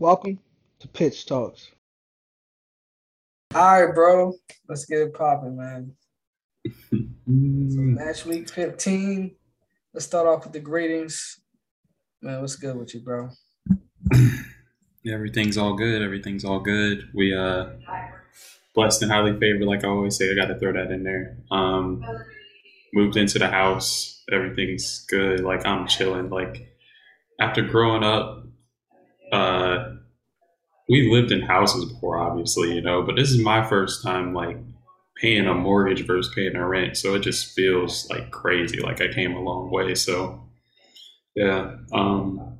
Welcome to Pitch Talks. All right, bro. Let's get it popping, man. so match week 15. Let's start off with the greetings. Man, what's good with you, bro? Yeah, everything's all good. Everything's all good. We uh blessed and highly favored, like I always say. I got to throw that in there. Um, moved into the house. Everything's good. Like I'm chilling. Like after growing up, we lived in houses before, obviously, you know, but this is my first time like paying a mortgage versus paying a rent. So it just feels like crazy. Like I came a long way. So yeah, um,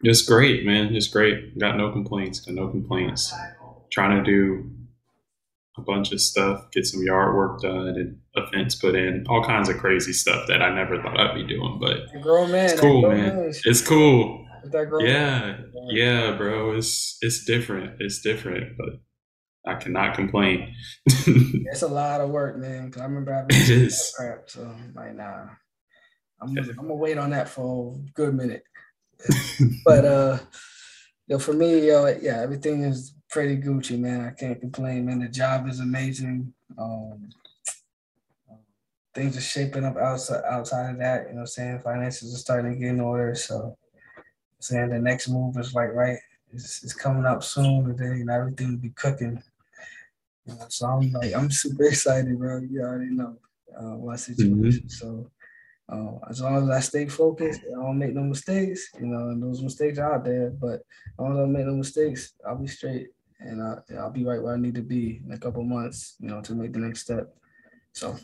it's great, man. It's great. Got no complaints. Got no complaints. Trying to do a bunch of stuff, get some yard work done, and a fence put in, all kinds of crazy stuff that I never thought I'd be doing. But grown man, it's cool, man. man. It's cool. That grown Yeah, yeah, bro. It's it's different. It's different, but I cannot complain. It's a lot of work, man. Cause I remember having It is. crap. So I'm like, nah. I'm, I'm gonna wait on that for a good minute. but uh yo, for me, yo, yeah, everything is pretty Gucci, man. I can't complain, man. The job is amazing. Um things are shaping up outside outside of that, you know what I'm saying? Finances are starting to get in order. So saying the next move is like right, it's, it's coming up soon today, and then you know, everything will be cooking. You know, so I'm like I'm super excited, bro. You already know uh, my situation. So uh, as long as I stay focused, I don't make no mistakes, you know, and those mistakes are out there, but as long as I don't make no mistakes, I'll be straight and I, I'll be right where I need to be in a couple months, you know, to make the next step. So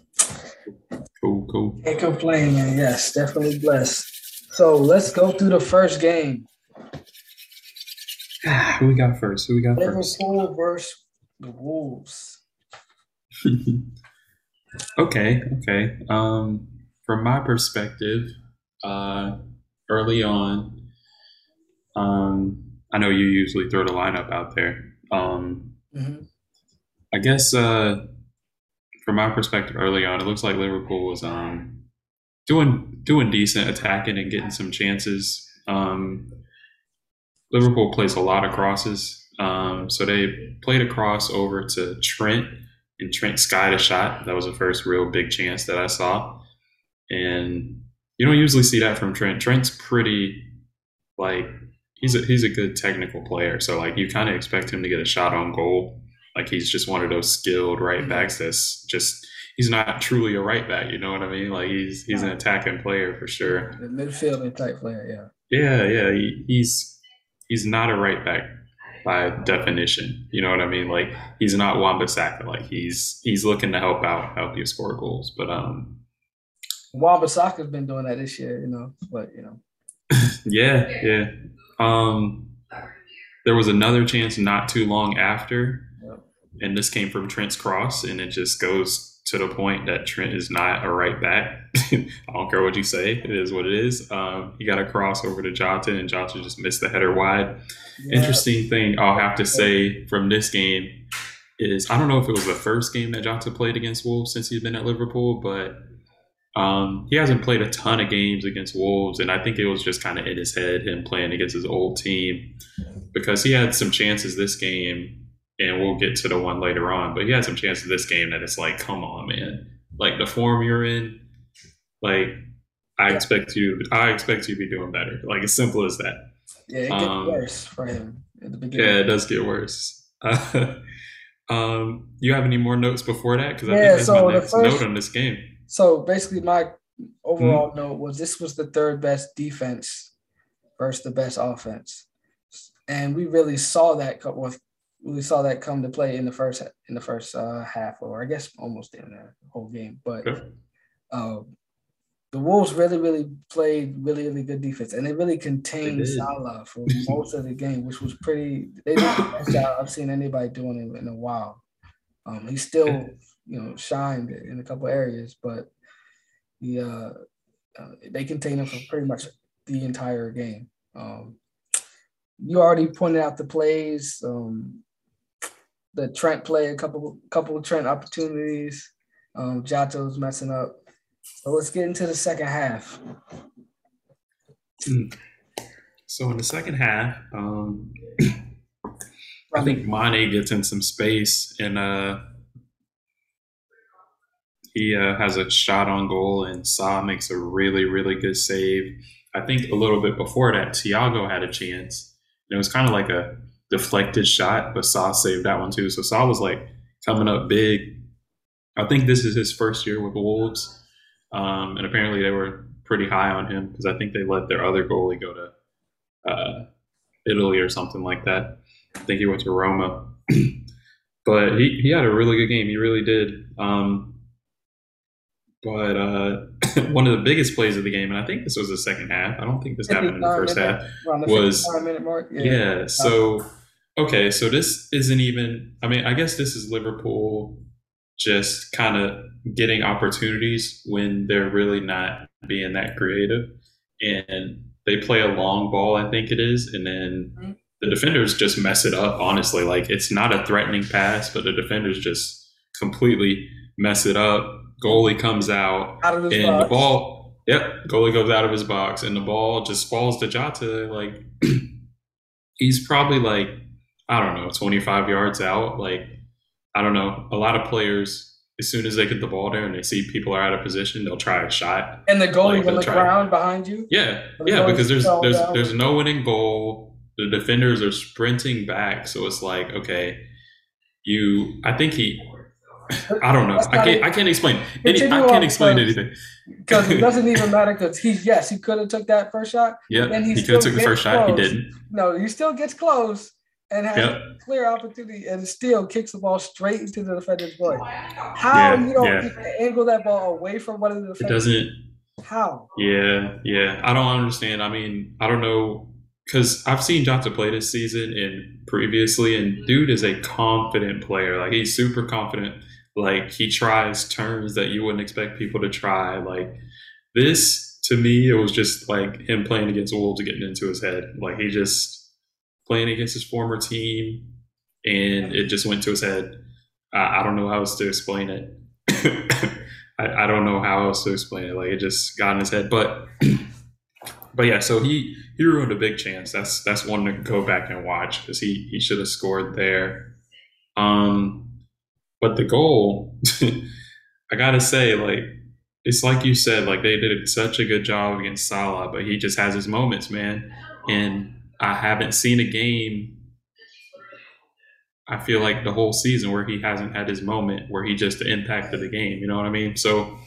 cool, cool. can't complain, man. Yes, definitely blessed. So let's go through the first game. Who we got first? Who we got first? Liverpool versus the Wolves. okay, okay. Um, from my perspective, uh, early on, um, I know you usually throw the lineup out there. Um, Mhm. I guess uh, from my perspective, early on, it looks like Liverpool was um, doing doing decent, attacking and getting some chances. Um, Liverpool plays a lot of crosses, um, so they played a cross over to Trent, and Trent skied a shot. That was the first real big chance that I saw, and you don't usually see that from Trent. Trent's pretty like he's a he's a good technical player, so like you kind of expect him to get a shot on goal. Like he's just one of those skilled right backs that's just he's not truly a right back. You know what I mean? Like he's he's an attacking player for sure. The midfielder type player, yeah. Yeah, yeah, he, he's he's not a right back by definition. You know what I mean? Like he's not Wan-Bissaka. Like he's he's looking to help out, help you score goals. But um, Wan-Bissaka's been doing that this year, you know, but you know, yeah, yeah. Um, there was another chance not too long after, Yep. and this came from Trent's cross, and it just goes to the point that Trent is not a right back. I don't care what you say; it is what it is. Um, he got a cross over to Jota, and Jota just missed the header wide. Interesting thing I'll have to say from this game is I don't know if it was the first game that Jota played against Wolves since he's been at Liverpool, but um, he hasn't played a ton of games against Wolves, and I think it was just kind of in his head him playing against his old team because he had some chances this game, and we'll get to the one later on. But he had some chances this game that it's like, come on, man! Like the form you're in, like I Yeah. expect you, I expect you to be doing better. Like as simple as that. Yeah, it gets Um, worse for him at the beginning. Yeah, it does get worse. um, you have any more notes before that? Because I Yeah, think that's so my next first- note on this game. So basically, my overall Hmm? note was this was the third best defense versus the best offense, and we really saw that with we saw that come to play in the first in the first uh, half, or I guess almost in the whole game. But um, the Wolves really, really played really, really good defense, and they really contained did. Salah for most of the game, which was pretty. They did the best job I've seen anybody doing it in a while. Um, he still, you know, shined in a couple areas, but he, uh, uh, they contained him for pretty much the entire game. Um, you already pointed out the plays. Um, the Trent play, a couple, couple of Trent opportunities. Um, messing up. So let's get into the second half. so in the second half, um, I think Mane gets in some space and uh, he uh, has a shot on goal, and Sá makes a really, really good save. I think a little bit before that, Thiago had a chance. And it was kind of like a deflected shot, but Sá saved that one too. So Sá was like coming up big. I think this is his first year with the Wolves. Um, and apparently they were pretty high on him because I think they let their other goalie go to uh, Italy or something like that. I think he went to Roma. but he, he had a really good game. He really did. Um, but uh, one of the biggest plays of the game, and I think this was the second half. I don't think this happened in the first half. the was- minute mark. Yeah. Yeah. So okay, so this isn't even. I mean, I guess this is Liverpool just kind of getting opportunities when they're really not being that creative, and they play a long ball. I think it is, and then the defenders just mess it up. Honestly, like it's not a threatening pass, but the defenders just completely mess it up. Goalie comes out Out of his and box. the ball, yep, goalie goes out of his box, and the ball just falls to Jota. Like he's probably like I don't know, twenty five yards out. Like I don't know. A lot of players, as soon as they get the ball there and they see people are out of position, they'll try a shot. and the goalie like, on the try- ground behind you. Yeah, yeah, because there's there's down. there's no winning goal. The defenders are sprinting back, so it's like okay, you. I think he. I don't know. That's I can't. even- I can't explain. Any, I can't explain because- anything. Because it doesn't even matter because he yes he could have took that first shot. Yeah, he he could have took the first gets shot. He didn't. No, he still gets close and has Yep. a clear opportunity and still kicks the ball straight into the defender's foot. How Yeah, you don't yeah. angle that ball away from one of the defenders? It doesn't. How? Yeah, yeah. I don't understand. I mean, I don't know because I've seen Jota play this season and previously, and dude is a confident player. Like he's super confident. Like he tries turns that you wouldn't expect people to try. Like this to me, it was just like him playing against Wolves getting into his head. Like he just playing against his former team, and it just went to his head. I, I don't know how else to explain it. I, I don't know how else to explain it. Like it just got in his head. But but yeah, so he he ruined a big chance. That's that's one to go back and watch because he he should have scored there. Um, but the goal, I gotta say, like it's like you said, like they did such a good job against Salah, but he just has his moments, man. And I haven't seen a game. I feel like the whole season where he hasn't had his moment where he just impacted the game. You know what I mean? So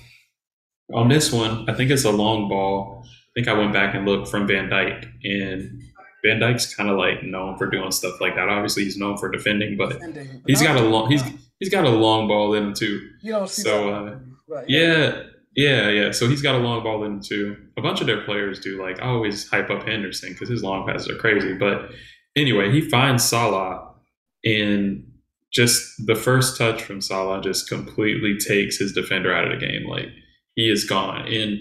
on this one, I think it's a long ball. I think I went back and looked from Van Dijk, and Van Dijk's kind of like known for doing stuff like that. Obviously, he's known for defending, but he's got a long he's he's got a long ball in him too. You don't see so, that. uh, Right. Yeah, yeah, yeah. Yeah. So he's got a long ball in too. A bunch of their players do. Like I always hype up Henderson because his long passes are crazy. But anyway, he finds Salah, and just the first touch from Salah just completely takes his defender out of the game. Like he is gone, and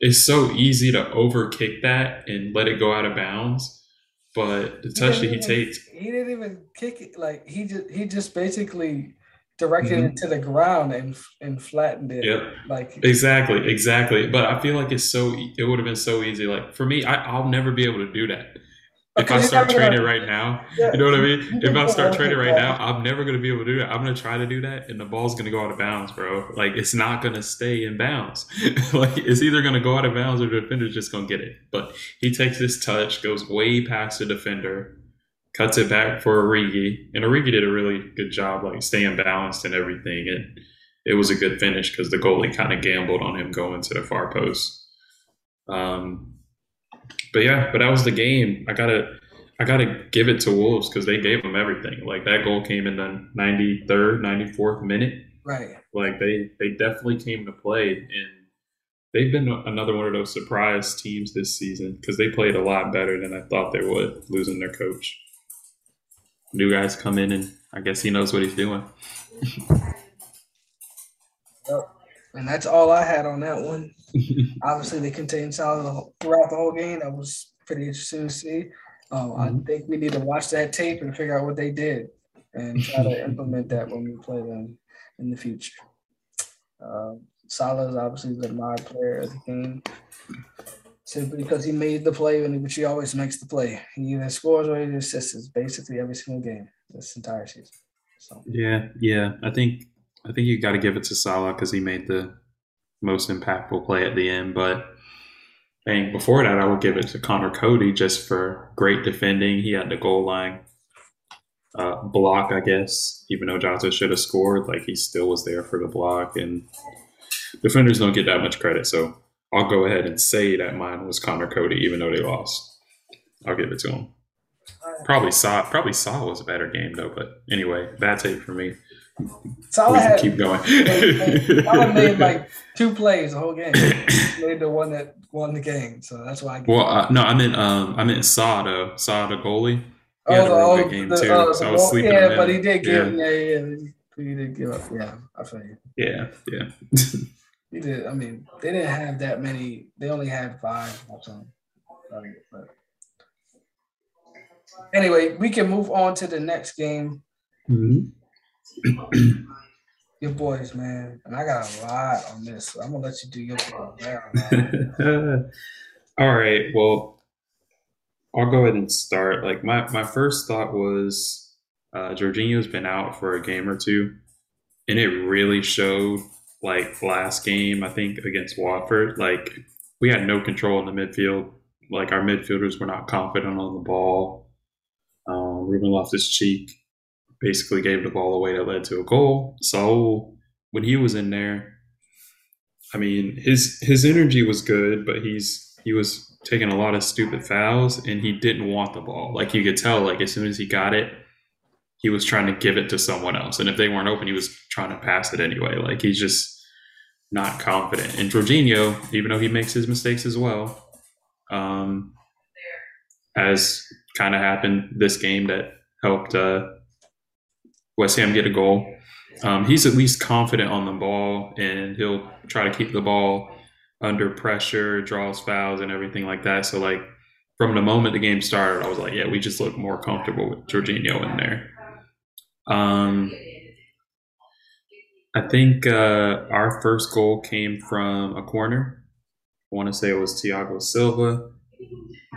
it's so easy to overkick that and let it go out of bounds. But the touch that he even- takes, He didn't even kick it. Like he just he just basically directed Mhm. it to the ground and and flattened it. yep, Like Exactly, exactly. But I feel like it's so it would have been so easy. Like for me, I, I'll never be able to do that. If I start training right now, Yeah, you know what I mean? If I start training right now, I'm never gonna be able to do that. I'm gonna try to do that, and the ball's gonna go out of bounds, bro. Like it's not gonna stay in bounds. like it's either gonna go out of bounds or the defender's just gonna get it. But he takes this touch, goes way past the defender, cuts it back for Origi, and Origi did a really good job, like staying balanced and everything. And it was a good finish because the goalie kind of gambled on him going to the far post. Um, but yeah, but that was the game. I gotta, I gotta give it to Wolves because they gave them everything. Like that goal came in the 93rd, 94th minute. right. Like they, they definitely came to play, and they've been another one of those surprise teams this season because they played a lot better than I thought they would, losing their coach. New guys come in, and I guess he knows what he's doing. yep. And that's all I had on that one. Obviously, they contained Salah throughout the whole game. That was pretty interesting to see. Um, I Mhm. think we need to watch that tape and figure out what they did and try to implement that when we play them in the future. Um, Salah is obviously the my player of the game. Simply because he made the play, and which he always makes the play. He either scores or he assists basically every single game this entire season. So yeah, yeah, I think I think you got to give it to Salah because he made the most impactful play at the end. But I think before that, I would give it to Conor Coady just for great defending. He had the goal line uh, block, I guess, even though Jota should have scored, like he still was there for the block. And defenders don't get that much credit. So I'll go ahead and say that mine was Conor Coady, even though they lost. I'll give it to him. Probably Sá probably Sá was a better game though, but anyway, bad take for me. Salah we had, keep going. Salah made like two plays the whole game. He made the one that won the game, so that's why. I well, uh, no, I meant um, I meant Sá though. Sá the goalie. He Oh, really the- good game the, too. uh, so I was goal- sleeping. Yeah, but he did give. Yeah, Yeah, yeah, he did give up. Yeah, I feel you. yeah, yeah. He did. I mean, they didn't have that many. They only had five or something. But anyway, we can move on to the next game. Mhm. Your boys, man, and I got a lot on this. So I'm gonna let you do your man. All right. Well, I'll go ahead and start. Like my my first thought was, uh, Jorginho's been out for a game or two, and it really showed. Like last game, I think against Watford, like we had no control in the midfield. Like our midfielders were not confident on the ball. Um, Ruben Loftus Cheek basically gave the ball away that led to a goal. So when he was in there, I mean, his his energy was good, but he's he was taking a lot of stupid fouls, and he didn't want the ball. Like you could tell, like as soon as he got it, he was trying to give it to someone else, and if they weren't open, he was trying to pass it anyway. Like he's just not confident. And Jorginho, even though he makes his mistakes as well, um, as kind of happened this game that helped uh, West Ham get a goal. Um, he's at least confident on the ball, and he'll try to keep the ball under pressure, draws fouls, and everything like that. So, like from the moment the game started, I was like, yeah, we just look more comfortable with Jorginho in there. Um, I think uh, our first goal came from a corner. I want to say it was Thiago Silva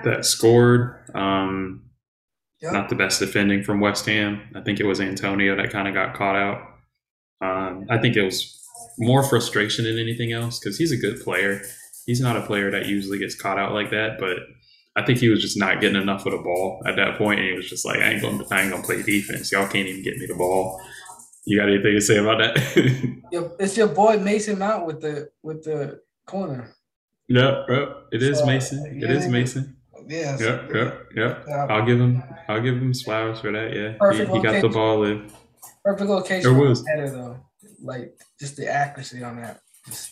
that scored. Um, Yep. Not the best defending from West Ham. I think it was Antonio that kind of got caught out. Um, I think it was more frustration than anything else because he's a good player. He's not a player that usually gets caught out like that, but I think he was just not getting enough of the ball at that point, and he was just like, "I ain't gonna, I ain't gonna play defense. Y'all can't even get me the ball." You got anything to say about that? It's your boy Mason Mount with the with the corner. yep, yep. It is So, Mason. It is. Mason. Yeah. Yep, yep, yep. Yeah. I'll give him. I'll give him flowers for that. Yeah, he, Perfect he got the ball in. Perfect location. There was. header though. Like just the accuracy on that. Just,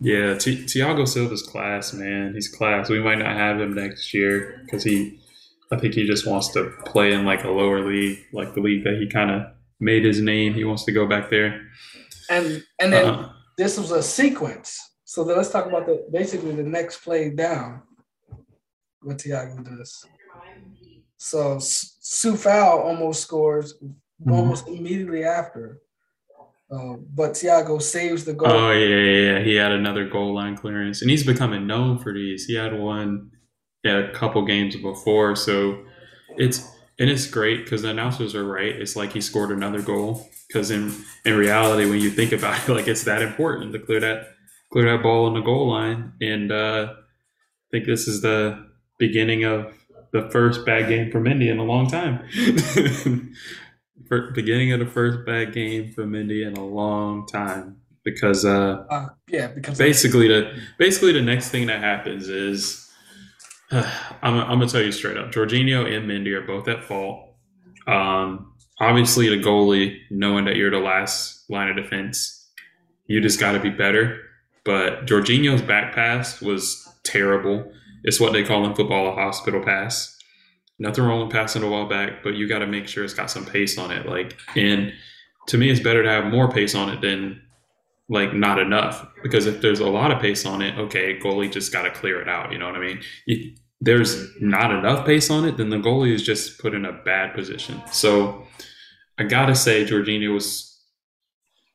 Yeah, Ti- Thiago Silva's class, man. He's class. We might not have him next year because he, I think he just wants to play in like a lower league, like the league that he kind of made his name. He wants to go back there. and and then Uh-huh. this was a sequence. So then let's talk about the basically the next play down. What Thiago does. So Sufal almost scores Mm-hmm. almost immediately after. Um, but Thiago saves the goal. Oh yeah, yeah, yeah. He had another goal line clearance, and he's becoming known for these. He had one, yeah, a couple games before. So it's and it's great because the announcers are right. It's like he scored another goal because in in reality, when you think about it, like it's that important to clear that clear that ball on the goal line. And uh, I think this is the beginning of the first bad game for Mendy in a long time. For beginning of the first bad game for Mendy in a long time because uh, Uh, yeah, because basically the basically the next thing that happens is I'm, I'm gonna tell you straight up. Jorginho and Mendy are both at fault. Um, obviously the goalie knowing that you're the last line of defense you just got to be better. But Jorginho's back pass was terrible. It's what they call in football a hospital pass nothing wrong with passing the ball back but you got to make sure it's got some pace on it like and to me it's better to have more pace on it than like not enough because if there's a lot of pace on it, okay, goalie just got to clear it out. You know what I mean? If there's not enough pace on it, then the goalie is just put in a bad position. So I gotta say, Jorginho's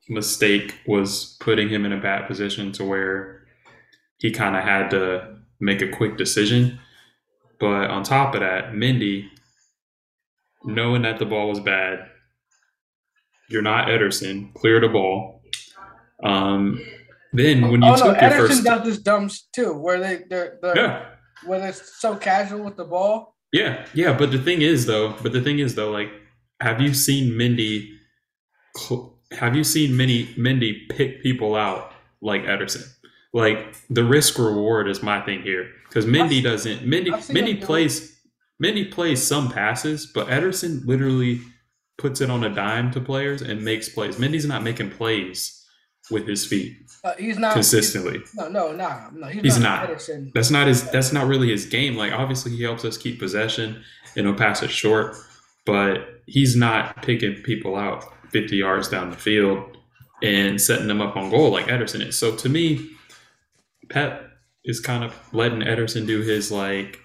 mistake was putting him in a bad position to where he kind of had to make a quick decision. But on top of that, Mendy, knowing that the ball was bad, you're not Ederson, clear the ball. Um, then when you oh took no, your Ederson first, does this dumb too, where they they're, they're yeah, where they're so casual with the ball. yeah, yeah. But the thing is, though, but the thing is, though, like, have you seen Mendy? Have you seen Mendy Mendy pick people out like Ederson? Like the risk reward is my thing here because Mendy I've- doesn't. Mendy I've seen him Mendy do it. plays Mendy plays some passes, but Ederson literally puts it on a dime to players and makes plays. Mendy's not making plays with his feet Uh, he's not consistently. No, no, nah, no. He's, He's not. not. That's not his. That's not really his game. Like obviously he helps us keep possession and he'll pass it short, but he's not picking people out 50 yards down the field and setting them up on goal like Ederson is. So to me, Pep is kind of letting Ederson do his like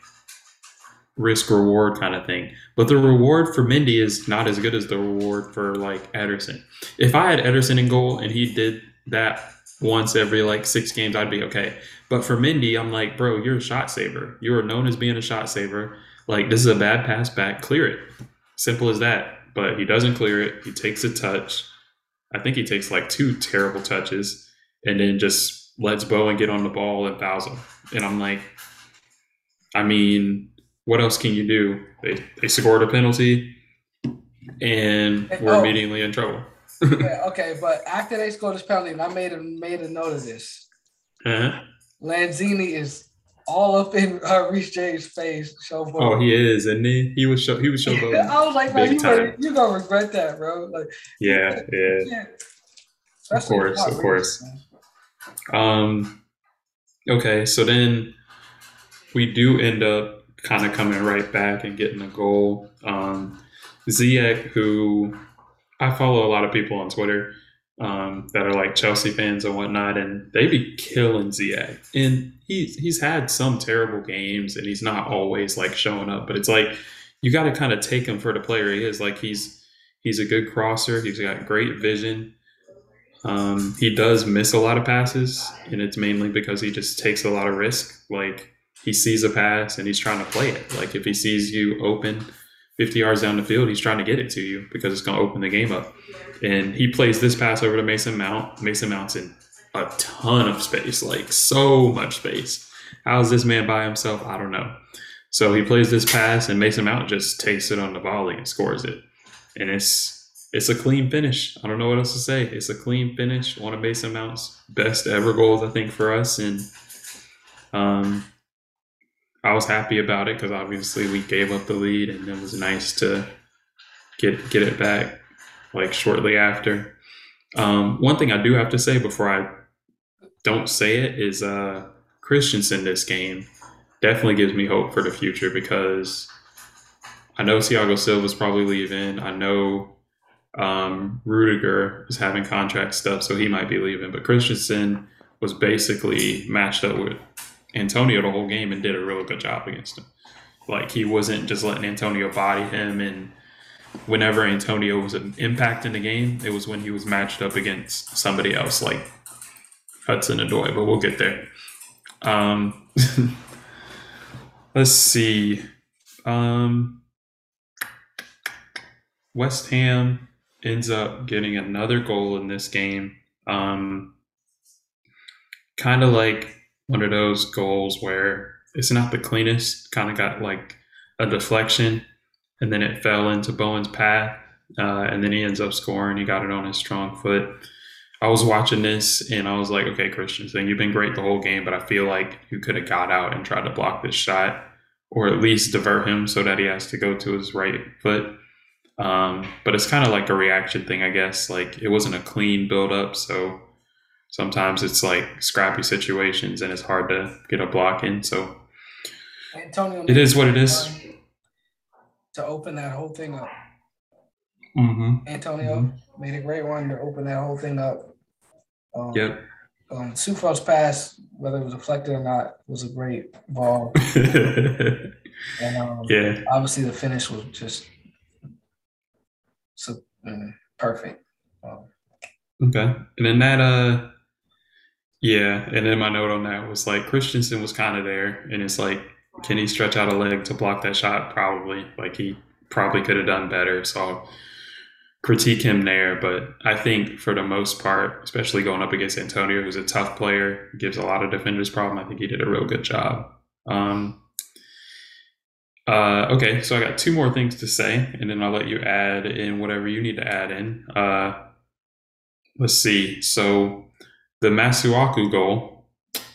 risk reward kind of thing. But the reward for Mendy is not as good as the reward for like Ederson. If I had Ederson in goal and he did that once every like six games, I'd be okay. But for Mendy, I'm like, bro, you're a shot saver. You are known as being a shot saver. Like this is a bad pass back, clear it. Simple as that. But he doesn't clear it. He takes a touch. I think he takes like two terrible touches and then just lets Bowen get on the ball and fouls him. And I'm like, I mean, what else can you do? They they scored a penalty and we're Oh. immediately in trouble. Yeah, okay, but after they scored this penalty, and I made a made a note of this. Uh-huh. Lanzini is all up in uh, Reece James' face. So Oh, he is, and he he was show he was showboating. I was like, man, you gonna, you gonna regret that, bro. Like, Yeah, yeah. yeah. Of course, of course. Um, okay, so then we do end up kind of coming right back and getting a goal. Um, Ziyech, who I follow a lot of people on Twitter um, that are like Chelsea fans and whatnot, and they be killing Ziyech. And he's he's had some terrible games, and he's not always like showing up. But it's like you got to kind of take him for the player he is. Like he's he's a good crosser. He's got great vision. Um, he does miss a lot of passes, and it's mainly because he just takes a lot of risk. Like he sees a pass and he's trying to play it. Like if he sees you open 50 yards down the field, he's trying to get it to you because it's going to open the game up. And he plays this pass over to Mason Mount. Mason Mount's in a ton of space, like so much space. How is this man by himself? I don't know. So he plays this pass, and Mason Mount just takes it on the volley and scores it. And it's it's a clean finish. I don't know what else to say. It's a clean finish. One of Mason Mount's best ever goals, I think, for us. And um, I was happy about it because obviously we gave up the lead, and it was nice to get get it back like shortly after. Um, one thing I do have to say before I don't say it is uh, Christensen this game definitely gives me hope for the future because I know Thiago Silva's probably leaving. I know um, Rudiger is having contract stuff, so he might be leaving. But Christensen was basically matched up with Antonio the whole game and did a really good job against him. Like he wasn't just letting Antonio body him, and whenever Antonio was an impact in the game, it was when he was matched up against somebody else, like Hudson-Odoi. But we'll get there. Um, let's see. Um, West Ham ends up getting another goal in this game. Um, kind of like one of those goals where it's not the cleanest, kind of got like a deflection, and then it fell into Bowen's path, uh, and then he ends up scoring. He got it on his strong foot. I was watching this and I was like, okay, Christensen, you've been great the whole game, but I feel like you could have got out and tried to block this shot or at least divert him so that he has to go to his right foot. Um, but it's kind of like a reaction thing, I guess. Like it wasn't a clean build up, so sometimes it's like scrappy situations and it's hard to get a block in. So Antonio it is what it is. To open that whole thing up. Mm-hmm. Antonio made a great one to open that whole thing up. Um, Yep. Um, Sufro's pass, whether it was deflected or not, was a great ball. And um, yeah. obviously the finish was just so mm, perfect. Um, Okay. And then that uh Yeah, and then my note on that was like Christensen was kind of there, and it's like, can he stretch out a leg to block that shot? Probably. Like he probably could have done better. So I'll critique him there. But I think for the most part, especially going up against Antonio, who's a tough player, gives a lot of defenders problem. I think he did a real good job. Um, uh, okay, so I got two more things to say, and then I'll let you add in whatever you need to add in. Uh, let's see. So the Masuaku goal,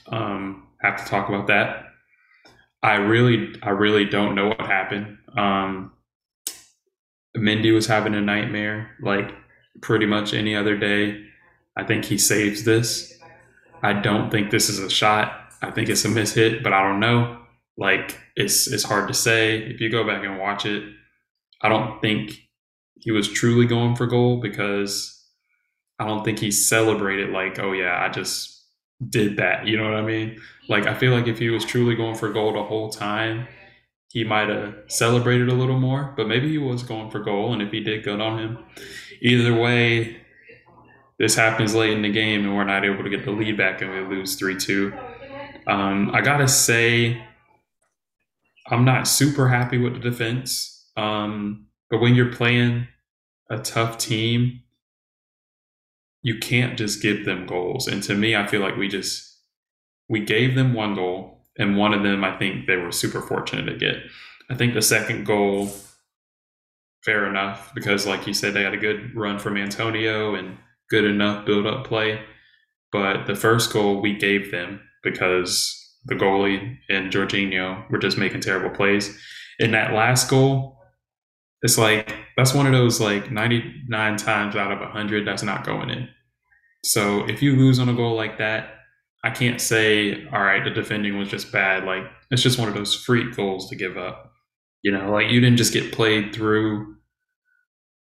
um, have to talk about that. I really, I really don't know what happened. Um, Mendy was having a nightmare, like pretty much any other day. I think he saves this. I don't think this is a shot. I think it's a miss hit, but I don't know. Like it's it's hard to say. If you go back and watch it, I don't think he was truly going for goal because I don't think he celebrated like, oh yeah, I just did that. You know what I mean? Like I feel like if he was truly going for goal the whole time, he might have celebrated a little more, but maybe he was going for goal, and if he did, good on him. Either way, this happens late in the game, and we're not able to get the lead back, and we lose 3 2. Um, I got to say, I'm not super happy with the defense, um, but when you're playing a tough team, you can't just give them goals. And to me, I feel like we just we gave them one goal and one of them I think they were super fortunate to get. I think the second goal, fair enough, because like you said, they had a good run from Antonio and good enough build up play. But the first goal we gave them because the goalie and Jorginho were just making terrible plays. In that last goal, it's like that's one of those like 99 times out of 100 that's not going in. So if you lose on a goal like that, I can't say, all right, the defending was just bad. Like it's just one of those freak goals to give up. You know, like you didn't just get played through.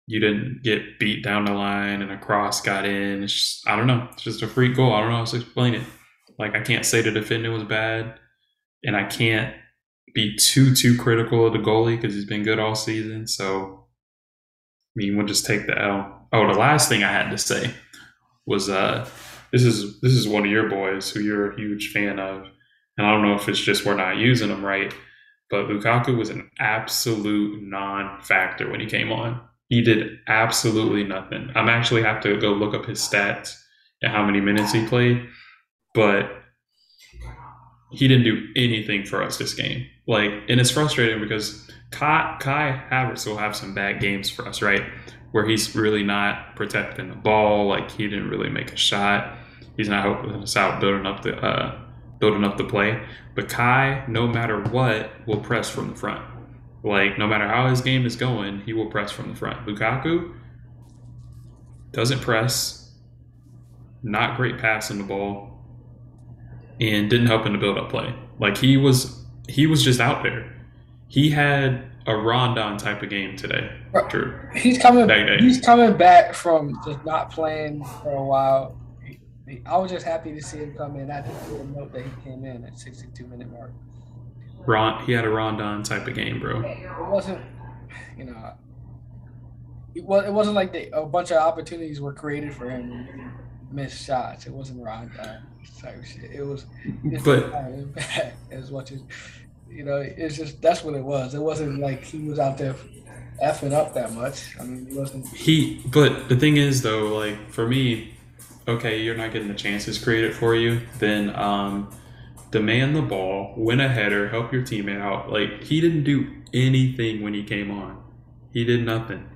You didn't get beat down the line and a cross got in. It's just, I don't know. It's just a freak goal. I don't know how to explain it. Like I can't say the defending was bad, and I can't be too too critical of the goalie because he's been good all season. So, I mean, we'll just take the L. Oh, the last thing I had to say was uh this is this is one of your boys who you're a huge fan of, and I don't know if it's just we're not using them right, but Lukaku was an absolute non-factor when he came on. He did absolutely nothing. I'm actually have to go look up his stats and how many minutes he played, but he didn't do anything for us this game. Like, and it's frustrating because Kai, Kai Havertz will have some bad games for us, right? Where he's really not protecting the ball. Like he didn't really make a shot. He's not helping us out building up the uh, building up the play. But Kai, no matter what, will press from the front. Like no matter how his game is going, he will press from the front. Lukaku doesn't press. Not great passing the ball, and didn't help in the build up play. Like he was he was just out there. He had a Rondon type of game today. Drew. He's coming. He's coming back from just not playing for a while. I was just happy to see him come in. I didn't note that he came in at 62 minute mark. Ron, he had a Rondon type of game, bro. It wasn't, you know, it, was, it wasn't like a bunch of opportunities were created for him missed shots. It wasn't type shit. It was, but bad as much as you know, it's just that's what it was. It wasn't like he was out there effing up that much. I mean, he wasn't. He, but the thing is, though, like for me, okay, you're not getting the chances created for you. Then um, demand the ball, win a header, help your teammate out. Like he didn't do anything when he came on. He did nothing.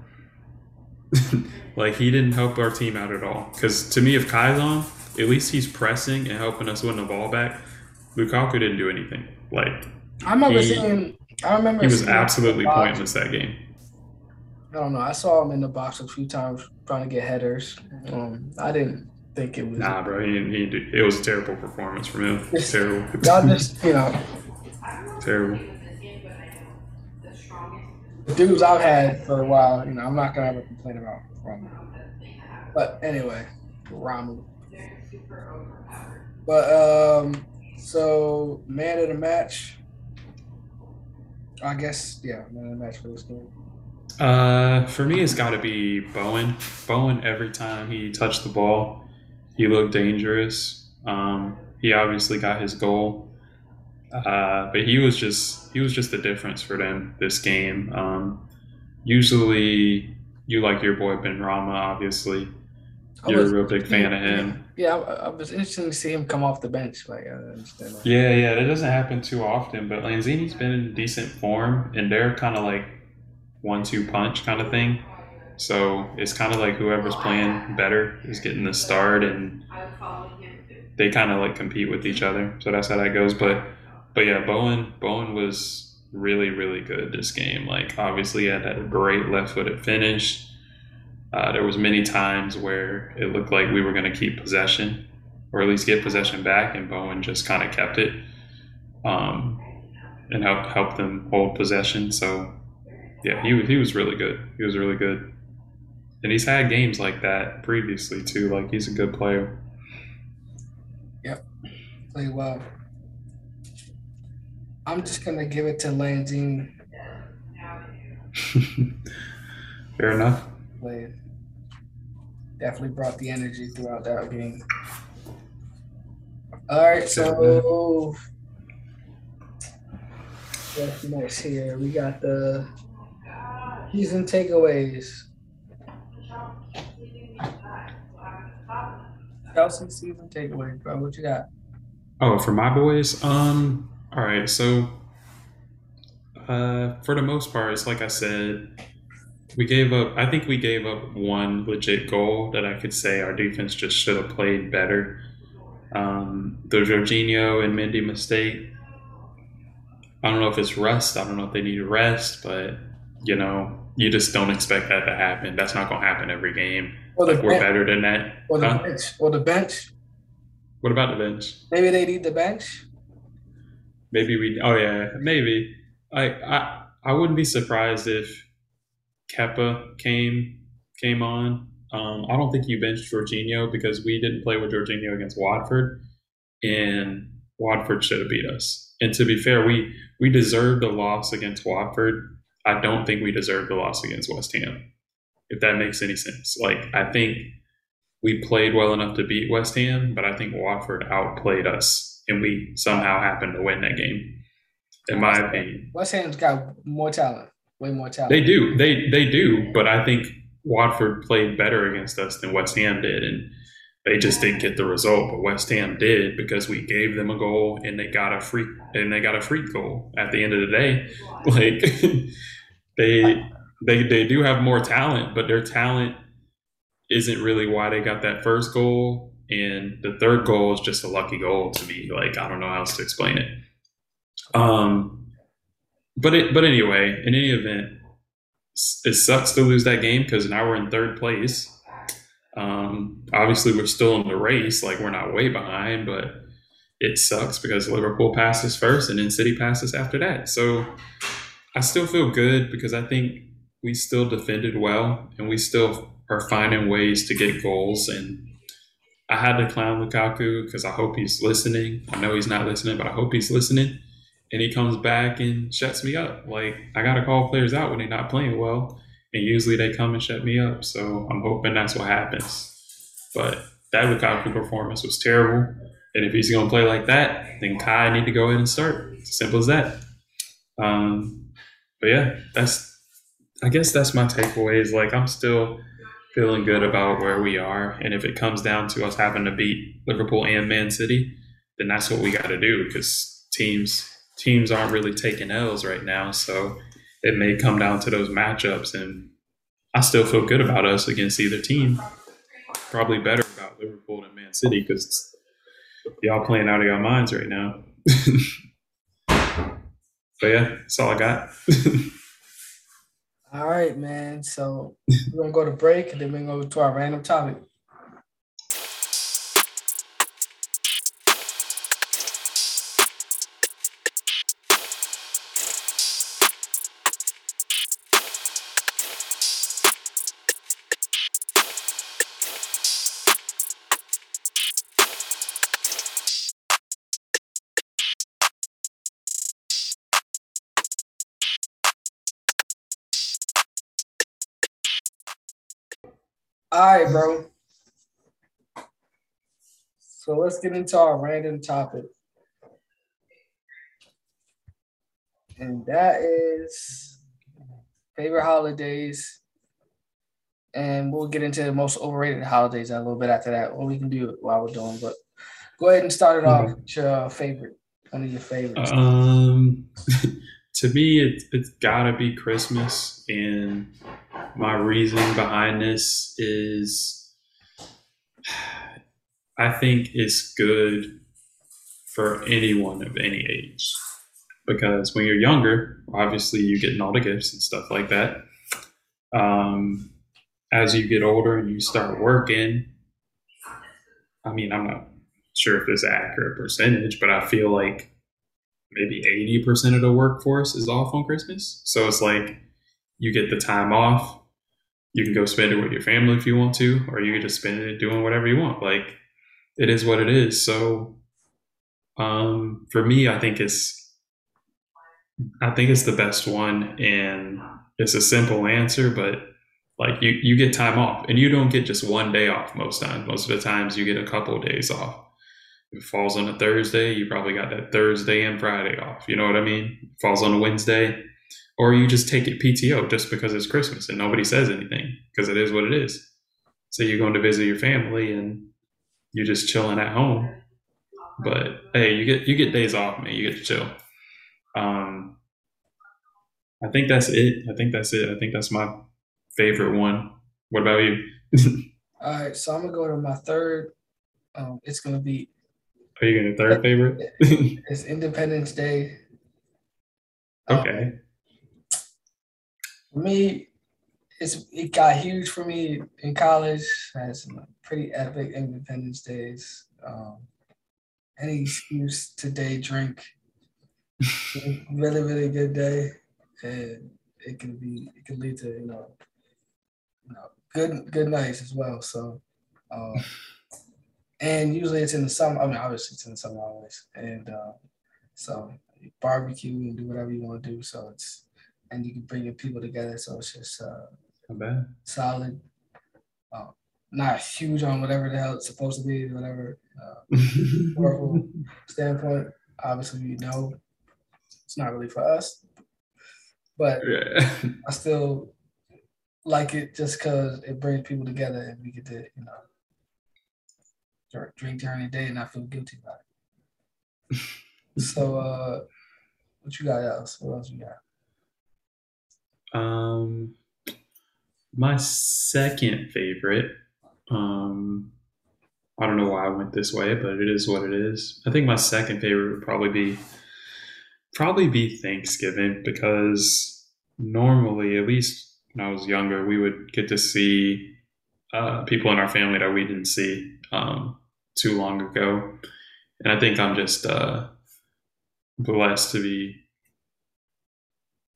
like he didn't help our team out at all. Because to me, if Kai's on, at least he's pressing and helping us win the ball back. Lukaku didn't do anything. Like I remember he, seeing. I remember he was absolutely pointless that game. I don't know. I saw him in the box a few times trying to get headers. Um, I didn't think it was. Nah, bro. He, he, it was a terrible performance from him. Terrible. Y'all just, you know. terrible. Dudes I've had for a while, you know, I'm not gonna ever complain about Ramu. But anyway, Ramu. But um, so man of the match. I guess yeah, man of the match for this game. Uh, for me, it's got to be Bowen. Bowen, every time he touched the ball, he looked dangerous. Um, he obviously got his goal, uh, but he was just he was just the difference for them this game. Um, usually, you like your boy Benrahma, obviously. You're was, a real big fan of him. Yeah, I, I, was interested to see him come off the bench. Like, I understand. Yeah, yeah, that doesn't happen too often. But Lanzini's been in decent form, and they're kind of like one-two punch kind of thing. So it's kind of like whoever's playing better is getting the start, and they kind of like compete with each other. So that's how that goes. But but yeah, Bowen Bowen was really really good this game. Like obviously had a great left-footed finish. Uh, there was many times where it looked like we were going to keep possession, or at least get possession back, and Bowen just kind of kept it, um, and helped help them hold possession. So yeah, he he was really good. He was really good, and he's had games like that previously too. Like he's a good player. Yep, play well. I'm just gonna give it to Lanzini. Fair enough. Played definitely brought the energy throughout that game. All right, so what's next here? We got the and takeaways. Chelsea season takeaways, bro. What you got? Oh, for my boys, um, all right. So, uh, for the most part, it's like I said, we gave up. I think we gave up one legit goal that I could say our defense just should have played better. Um, the Jorginho and Mendy mistake. I don't know if it's rust. I don't know if they need a rest, but you know, you just don't expect that to happen. That's not going to happen every game. Or like we're better than that. Or the huh? bench. Or the bench. What about the bench? Maybe they need the bench. Maybe we. Oh yeah, maybe. I I I wouldn't be surprised if Kepa came came on. Um, I don't think you benched Jorginho because we didn't play with Jorginho against Watford, and Watford should have beat us. And to be fair, we we deserved a loss against Watford. I don't think we deserved a loss against West Ham, if that makes any sense. Like I think we played well enough to beat West Ham, but I think Watford outplayed us, and we somehow happened to win that game. In my opinion, West Ham's got more talent way more talent. They do. They they do. But I think Watford played better against us than West Ham did, and they just didn't get the result. But West Ham did because we gave them a goal and they got a free and they got a free goal at the end of the day. Like they they they do have more talent, but their talent isn't really why they got that first goal. And the third goal is just a lucky goal to me. Like I don't know how else to explain it. Um, but it, but anyway, in any event, it sucks to lose that game because now we're in third place. Um, obviously, we're still in the race, like we're not way behind, but it sucks because Liverpool passes first and then City passes after that. So I still feel good because I think we still defended well and we still are finding ways to get goals. And I had to clown Lukaku because I hope he's listening. I know he's not listening, but I hope he's listening and he comes back and shuts me up. Like I gotta call players out when they're not playing well, and usually they come and shut me up. So I'm hoping that's what happens. But that Lukaku performance was terrible, and if he's gonna play like that, then Kai need to go in and start. Simple as that. Um, but yeah, that's I guess that's my takeaway. Is like I'm still feeling good about where we are, and if it comes down to us having to beat Liverpool and Man City, then that's what we got to do because teams teams aren't really taking L's right now. So it may come down to those matchups. And I still feel good about us against either team. Probably better about Liverpool than Man City because y'all playing out of your minds right now. but yeah, that's all I got. all right, man. So we're to go to break and then we're to go to our random topic. All right, bro. So let's get into our random topic. And that is favorite holidays. And we'll get into the most overrated holidays a little bit after that, or we can do it while we're doing. But go ahead and start it off Mhm. with your favorite, one of your favorites. Um, to me, it, it's gotta be Christmas, and my reasoning behind this is, I think it's good for anyone of any age, because when you're younger, obviously you're getting all the gifts and stuff like that. Um, as you get older and you start working, I mean, I'm not sure if an accurate percentage, but I feel like maybe 80% of the workforce is off on Christmas. So it's like you get the time off. You can go spend it with your family if you want to, or you can just spend it doing whatever you want. Like it is what it is. So um, for me, I think it's I think it's the best one, and it's a simple answer, but like you you get time off, and you don't get just one day off most times. Most of the times, you get a couple of days off if it falls on a Thursday, you probably got that Thursday and Friday off. You know what I mean? It falls on a Wednesday, or you just take it PTO just because it's Christmas and nobody says anything because it is what it is. So you're going to visit your family and you're just chilling at home. But hey, you get you get days off, man. You get to chill. Um, I think that's it. I think that's it. I think that's my favorite one. What about you? All right, so I'm gonna go to my third. Um, it's gonna be Are you going to third favorite? it's Independence Day. Um, okay. For me, it's it got huge for me in college. I had some pretty epic Independence Days. Um, any excuse to day drink. really, really good day, and it can be it can lead to you know, you know good good nights as well. So, um, and usually it's in the summer. I mean, obviously it's in the summer always, and uh, so barbecue and do whatever you want to do. So it's and you can bring your people together. So it's just uh, solid. Uh, not huge on whatever the hell it's supposed to be, whatever uh, standpoint. Obviously, you know, it's not really for us, but yeah. I still like it just because it brings people together and we get to, you know, drink during the day and not feel guilty about it. so, uh, what you got else? What else you got? Um, my second favorite. Um, I don't know why I went this way, but it is what it is. I think my second favorite would probably be probably be Thanksgiving because normally, at least when I was younger, we would get to see uh, people in our family that we didn't see um, too long ago, and I think I'm just uh, blessed to be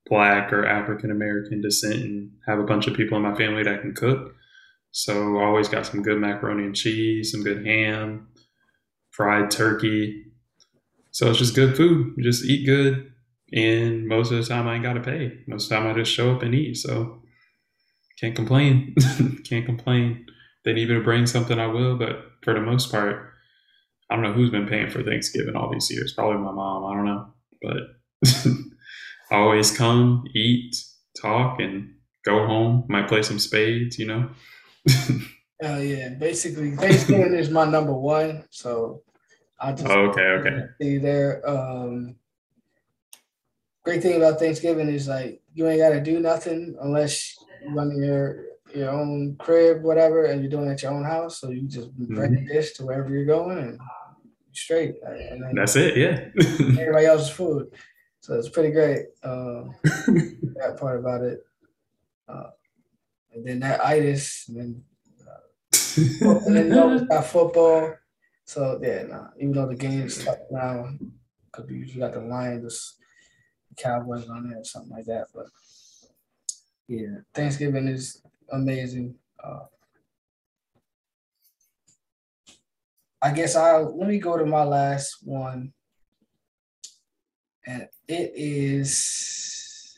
black or African American descent and have a bunch of people in my family that can cook. So I always got some good macaroni and cheese, some good ham, fried turkey. So it's just good food. You just eat good. And most of the time I ain't gotta pay. Most of the time I just show up and eat. So can't complain. can't complain. They need me to bring something I will, but for the most part, I don't know who's been paying for Thanksgiving all these years. Probably my mom. I don't know. But always come, eat, talk, and go home. Might play some spades, you know. Oh yeah, basically Thanksgiving is my number one. So I just Oh, okay, okay. see there. Um, great thing about Thanksgiving is like you ain't gotta do nothing unless you run your your own crib, whatever, and you're doing it at your own house. So you just bring a dish to wherever you're going and straight. And then That's it, yeah. everybody else's food. So it's pretty great. Um, that part about it. Uh, and then that itis, and then and then you always got football. So yeah, nah, even though the game's stuck now, because we usually got the Lions, the Cowboys on there or something like that. But yeah, Thanksgiving is amazing. Uh, I guess I'll let me go to my last one. And it is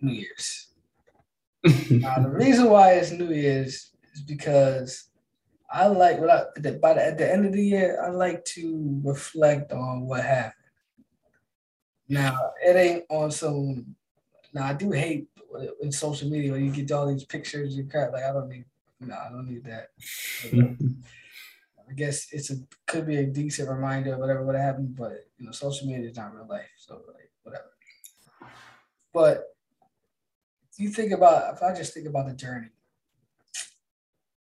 New Year's. Now, the reason why it's New Year's is because I like what I by the, at the end of the year, I like to reflect on what happened. Now it ain't on some. Now I do hate in social media when you get all these pictures and crap. Like I don't need. No, I don't need that. I guess it's a could be a decent reminder of whatever would happen, but you know, social media is not real life, so like whatever. But if you think about, if I just think about the journey,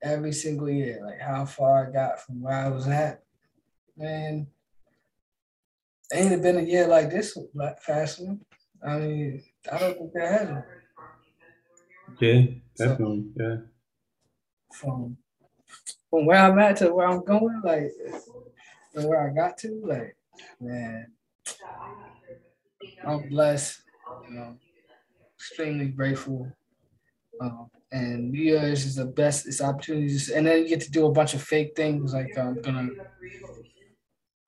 every single year, like how far I got from where I was at, man, ain't it been a year like this fashion? I mean, I don't think there has Yeah, definitely. So, yeah. From from where I'm at to where I'm going, like where I got to, like, man, I'm blessed, you know, extremely grateful. Um, and New Year's is the best. It's opportunities, and then you get to do a bunch of fake things like I'm gonna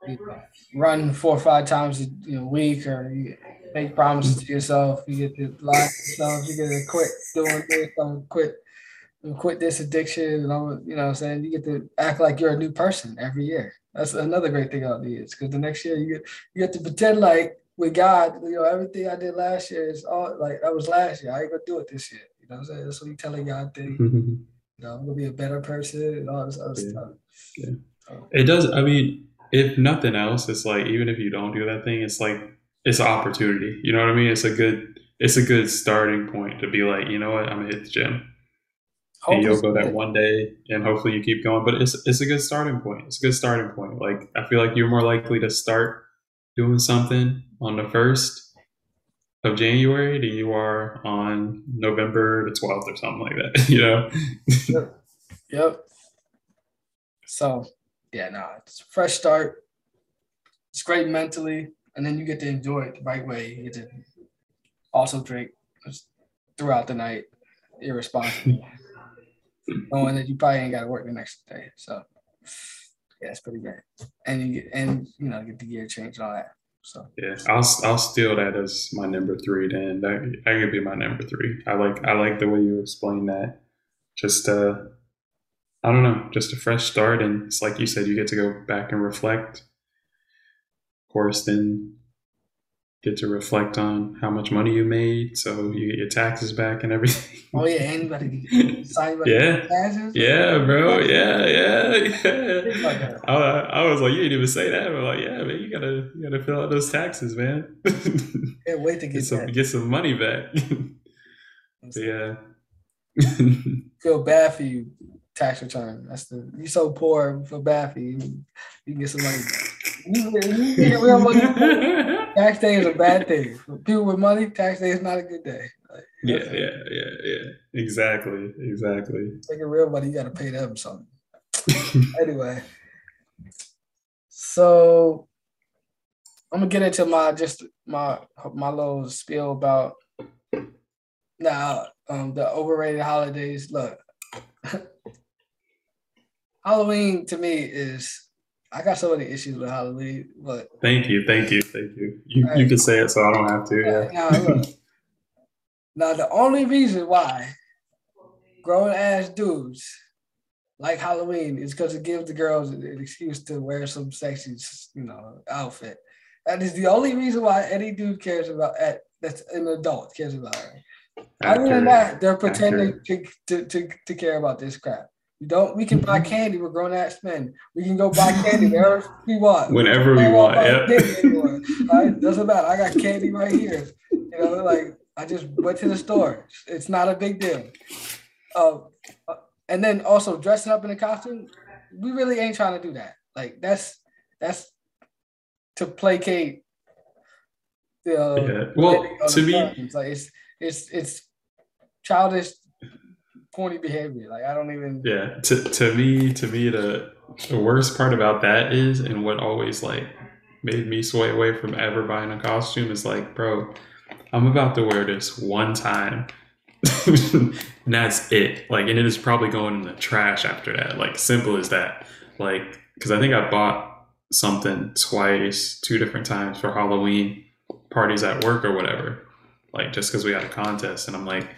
you know, run four or five times a you know, week, or you make promises to yourself. You get to lie to yourself. You get to quit doing this. I'm quit quit this addiction, and I'm you know what I'm saying you get to act like you're a new person every year. That's another great thing about the years because the next year you get you get to pretend like with God, you know, everything I did last year is all like that was last year. I ain't gonna do it this year. You know what I'm saying? That's what you telling God thing. you know, I'm gonna be a better person and all this other yeah. stuff. Yeah. it does. I mean, if nothing else, it's like even if you don't do that thing, it's like it's an opportunity. You know what I mean? It's a good it's a good starting point to be like, you know what, I'm gonna hit the gym. And you'll go that one day and hopefully you keep going. But it's it's a good starting point. It's a good starting point. Like I feel like you're more likely to start doing something on the first of January than you are on November the twelfth or something like that. You know. yep. yep. So yeah, no, it's a fresh start. It's great mentally, and then you get to enjoy it the right way. You get to also drink throughout the night, irresponsible, knowing that you probably ain't got to work the next day. So yeah, it's pretty great, and you get and you know get the gear change and all that. So yeah, I'll I'll steal that as my number three. Then that that could be my number three. I like I like the way you explain that. Just uh, I don't know, just a fresh start, and it's like you said, you get to go back and reflect. Of course, then get to reflect on how much money you made, so you get your taxes back and everything. Oh yeah, anybody yeah, taxes? Yeah, bro. Yeah, yeah, yeah. I, I, was like, you didn't even say that. I'm like, yeah, man, you gotta you gotta fill out those taxes, man. Can't wait to get, get some that. get some money back. yeah. feel bad for you, tax return. That's the you so poor. Feel bad for you. You can get some money back. You, you get real money tax day is a bad thing. For people with money, tax day is not a good day. Like, yeah, yeah, yeah, yeah. Exactly, exactly. Like a real money, you got to pay them something. anyway, so I'm gonna get into my just my my little spiel about now um, the overrated holidays. Look, Halloween to me is I got so many issues with Halloween, but thank you, thank you, thank you. You, right. you can say it, so I don't have to. Yeah. Now, look, now the only reason why grown ass dudes like Halloween is because it gives the girls an excuse to wear some sexy, you know, outfit. That is the only reason why any dude cares about at that's an adult cares about it. Other than that, they're pretending to, to, to, to care about this crap. We don't. We can buy candy. We're grown ass men. We can go buy candy wherever we want. Whenever we, we want. Yeah. Right? Doesn't matter. I got candy right here. You know, like I just went to the store. It's not a big deal. Uh, uh, and then also dressing up in a costume. We really ain't trying to do that. Like that's that's to placate the. Uh, yeah. Well, to me, like it's it's it's childish corny behavior. Like I don't even. Yeah, to to me, to me, the the worst part about that is, and what always like made me sway away from ever buying a costume is like, bro, I'm about to wear this one time. and that's it. Like, and it is probably going in the trash after that. Like, simple as that. Like, because I think I bought something twice, two different times for Halloween parties at work or whatever. Like, just because we had a contest. And I'm like,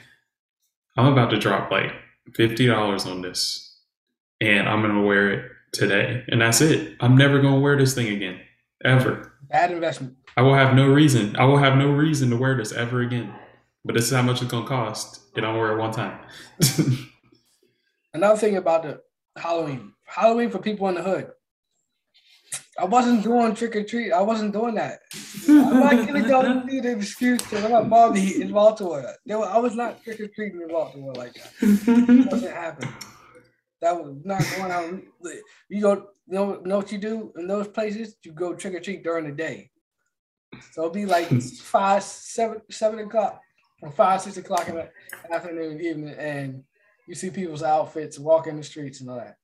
I'm about to drop like fifty dollars on this, and I'm gonna wear it today, and that's it. I'm never gonna wear this thing again, ever. Bad investment. I will have no reason. I will have no reason to wear this ever again. But this is how much it's gonna cost, and I'll wear it one time. Another thing about the Halloween. Halloween for people in the hood. I wasn't doing trick or treat. I wasn't doing that. I'm not gonna go need an excuse because I'm not mommy in Baltimore. Was- I was not trick or treating in Baltimore like that. It wasn't happening. That was not going on. You go, you know, know what you do in those places? You go trick or treat during the day. So it'll be like five, seven, seven o'clock, or five, six o'clock in the afternoon, evening, and you see people's outfits walking the streets and all that.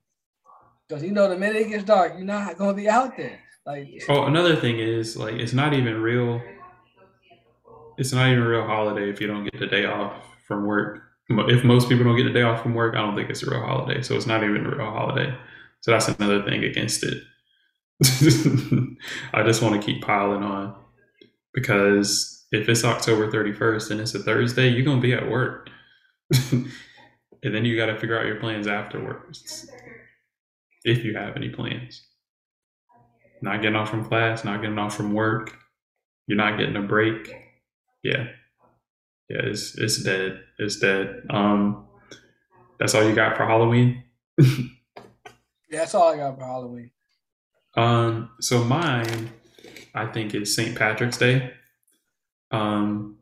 Because you know, the minute it gets dark, you're not gonna be out there. Like, oh, another thing is like it's not even real. It's not even a real holiday if you don't get the day off from work. If most people don't get the day off from work, I don't think it's a real holiday. So it's not even a real holiday. So that's another thing against it. I just want to keep piling on because if it's October 31st and it's a Thursday, you're going to be at work. and then you got to figure out your plans afterwards. If you have any plans. Not getting off from class, not getting off from work, you're not getting a break. Yeah. Yeah, it's it's dead. It's dead. Um that's all you got for Halloween? yeah, that's all I got for Halloween. Um, so mine, I think is St. Patrick's Day. Um,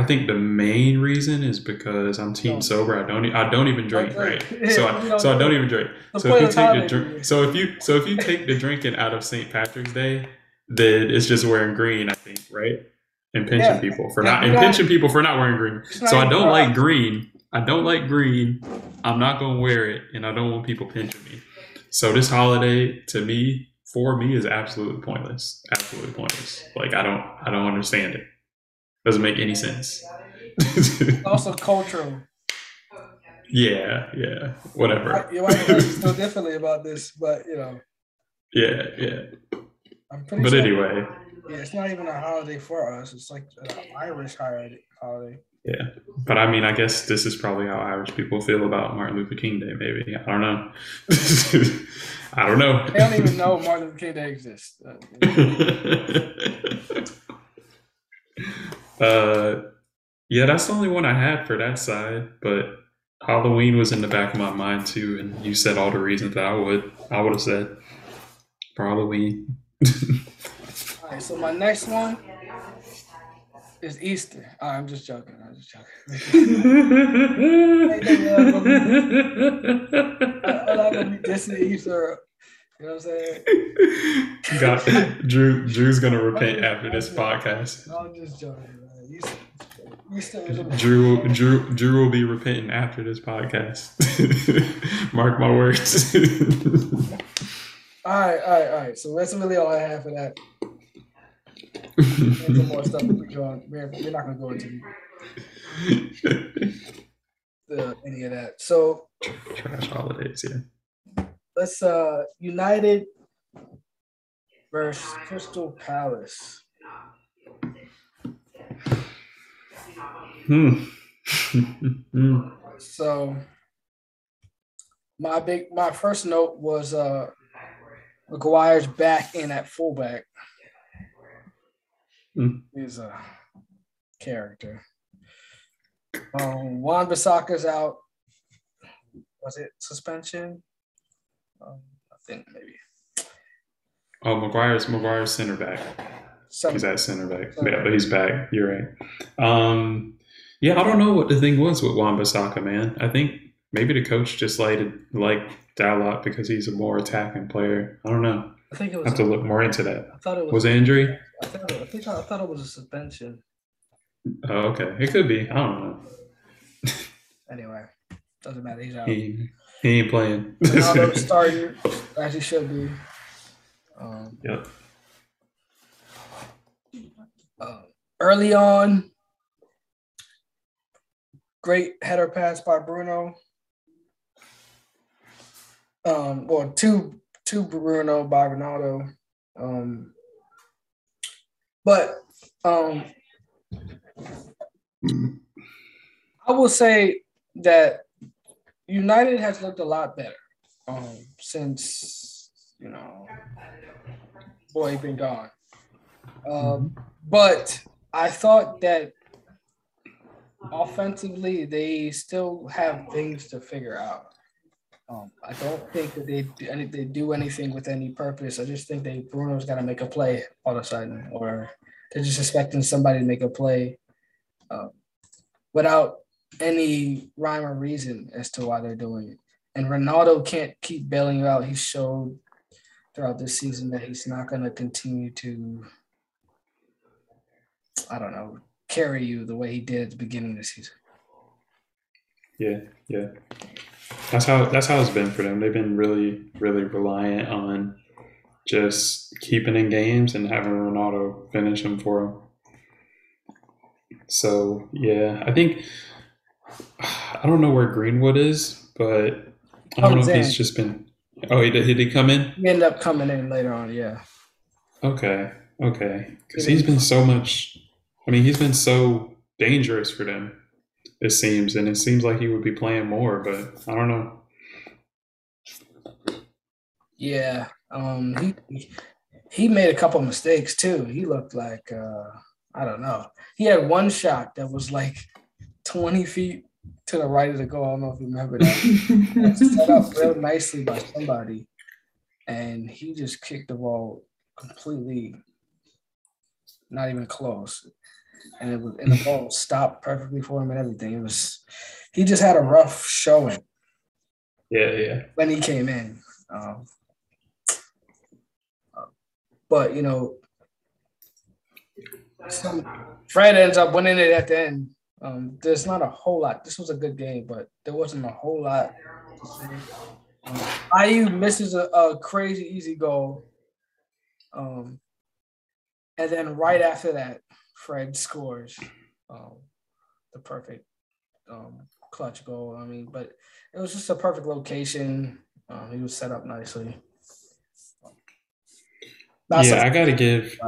I think the main reason is because I'm team Don't. sober. I don't. I don't even drink, right? So, I, don't so I don't even drink. So if you take the drink, so if you so if you take the drinking out of St. Patrick's Day, then it's just wearing green. I think, right? And pinching Yeah. people for not and pinching people for not wearing green. So I don't like green. I don't like green. I'm not gonna wear it, and I don't want people pinching me. So this holiday, to me, for me, is absolutely pointless. Absolutely pointless. Like I don't, I don't understand it. Doesn't make any sense. Also cultural. yeah, yeah, whatever. You might feel differently about this, but you know, Yeah, yeah. I'm pretty But sure. anyway, Yeah, it's not even a holiday for us. It's like an Irish holiday. holiday. yeah. But I mean, I guess this is probably how Irish people feel about Martin Luther King Day. Maybe I don't know. I don't know. They don't even know Martin Luther King Day exists. Uh, yeah, that's the only one I had for that side. But Halloween was in the back of my mind too, and you said all the reasons that I would I would have said for Halloween. All right, so my next one is Easter. I'm just joking. I'm just joking. I'm not gonna be dissing Easter. You know what I'm saying? God, Drew Drew's gonna repent after this podcast. I'm just joking. Man. Easter, Easter is a Drew Drew Drew will be repenting after this podcast. Mark my words. All right, all right, all right. So that's really all I have for that. There's some more stuff we go. We're, we're not gonna go into the, any of that. So Trash holidays, yeah. let's uh United versus Crystal Palace. So my big my first note was uh Maguire's back in at fullback. He's a character. Um Wan-Bissaka's out. Was it suspension? Um, I think maybe. Oh, Maguire's Maguire's center back. He's at center back. Yeah, but he's back. You're right. Um, yeah, I don't know what the thing was with Wan-Bissaka, man. I think maybe the coach just liked liked Dalot because he's a more attacking player. I don't know. I think it I was have to look more into that. I thought it was, Was it injury? I, thought, I think I thought it was a suspension. Oh, okay. It could be. I don't know. Anyway, doesn't matter. He's out. He, he ain't playing. Ronaldo starting as he should be. Um, Yep. uh, early on, great header pass by Bruno. Um, well, two two Bruno by Ronaldo. Um, but um, I will say that United has looked a lot better. um, since you know, boy been gone. Um, but I thought that offensively they still have things to figure out. Um, I don't think that they do, any, they do anything with any purpose. I just think they Bruno's got to make a play all of a sudden, or they're just expecting somebody to make a play uh, without any rhyme or reason as to why they're doing it. And Ronaldo can't keep bailing you out. He showed throughout this season that he's not going to continue to, I don't know, carry you the way he did at the beginning of the season. Yeah, yeah. That's how that's how it's been for them. They've been really, really reliant on just keeping in games and having Ronaldo finish them for them. So yeah, I think I don't know where Greenwood is, but I don't oh, know if he's just been. Oh, he did. He Did come in? He ended up coming in later on. Yeah. Okay. Okay. Because he's been so much. I mean, he's been so dangerous for them. It seems, and it seems like he would be playing more, but I don't know. Yeah. Um. He he made a couple mistakes too. He looked like uh I don't know. He had one shot that was like 20 feet to the right of the goal. I don't know if you remember that. set up real nicely by somebody. And he just kicked the ball completely not even close. And it was and the ball stopped perfectly for him and everything. It was he just had a rough showing. Yeah, yeah. When he came in. Um, but you know, some Fred ends up winning it at the end. Um, there's not a whole lot. This was a good game, but there wasn't a whole lot. Um, IU misses a, a, crazy easy goal. Um, and then right after that, Fred scores um, the perfect um, clutch goal. I mean, but it was just a perfect location. Um, he was set up nicely. That's yeah, I got to give.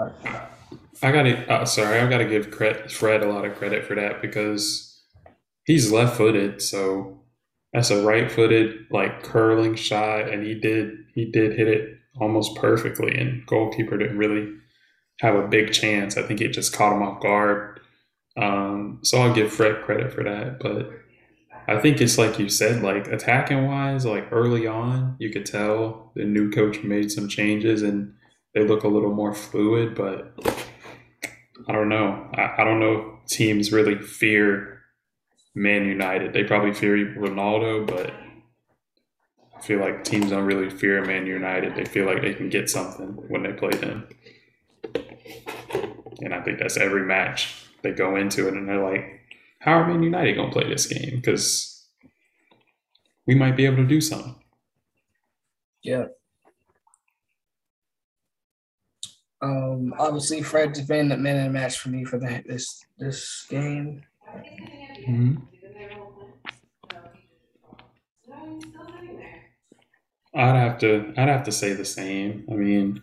I gotta, uh, sorry, I gotta give Fred a lot of credit for that because he's left-footed, so that's a right-footed like curling shot, and he did he did hit it almost perfectly, and goalkeeper didn't really have a big chance. I think it just caught him off guard. Um, so I'll give Fred credit for that, but I think it's like you said, like attacking wise, like early on, you could tell the new coach made some changes and they look a little more fluid, but I don't know. I, I don't know if teams really fear Man United. They probably fear Ronaldo, but I feel like teams don't really fear Man United. They feel like they can get something when they play them. And I think that's every match they go into it and they're like, how are Man United going to play this game? Because we might be able to do something. Yeah. Um, obviously, Fred's been the man of the match for me for the, this this game. Mm-hmm. I'd have to I'd have to say the same. I mean,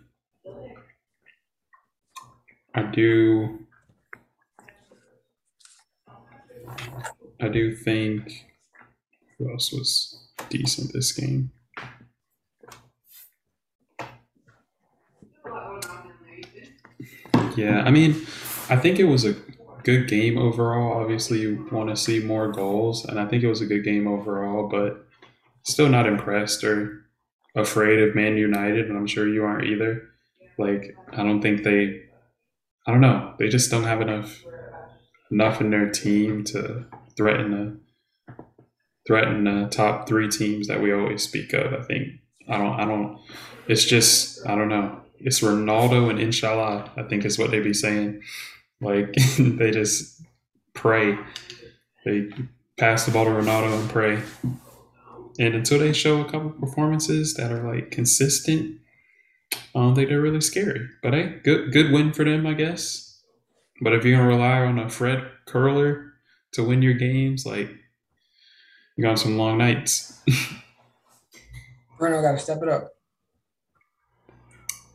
I do I do think who else was decent this game? Yeah, I mean, I think it was a good game overall. Obviously, you want to see more goals, and I think it was a good game overall, but still not impressed or afraid of Man United, and I'm sure you aren't either. Like, I don't think they, I don't know, they just don't have enough enough in their team to threaten the threaten the top three teams that we always speak of. I think I don't I don't. It's just I don't know it's Ronaldo and inshallah, I think is what they be saying. Like they just pray. They pass the ball to Ronaldo and pray. And until they show a couple performances that are like consistent, I don't think they're really scary. But hey, good good win for them, I guess. But if you're gonna rely on a Fred curler to win your games, like you got some long nights. Bruno gotta step it up.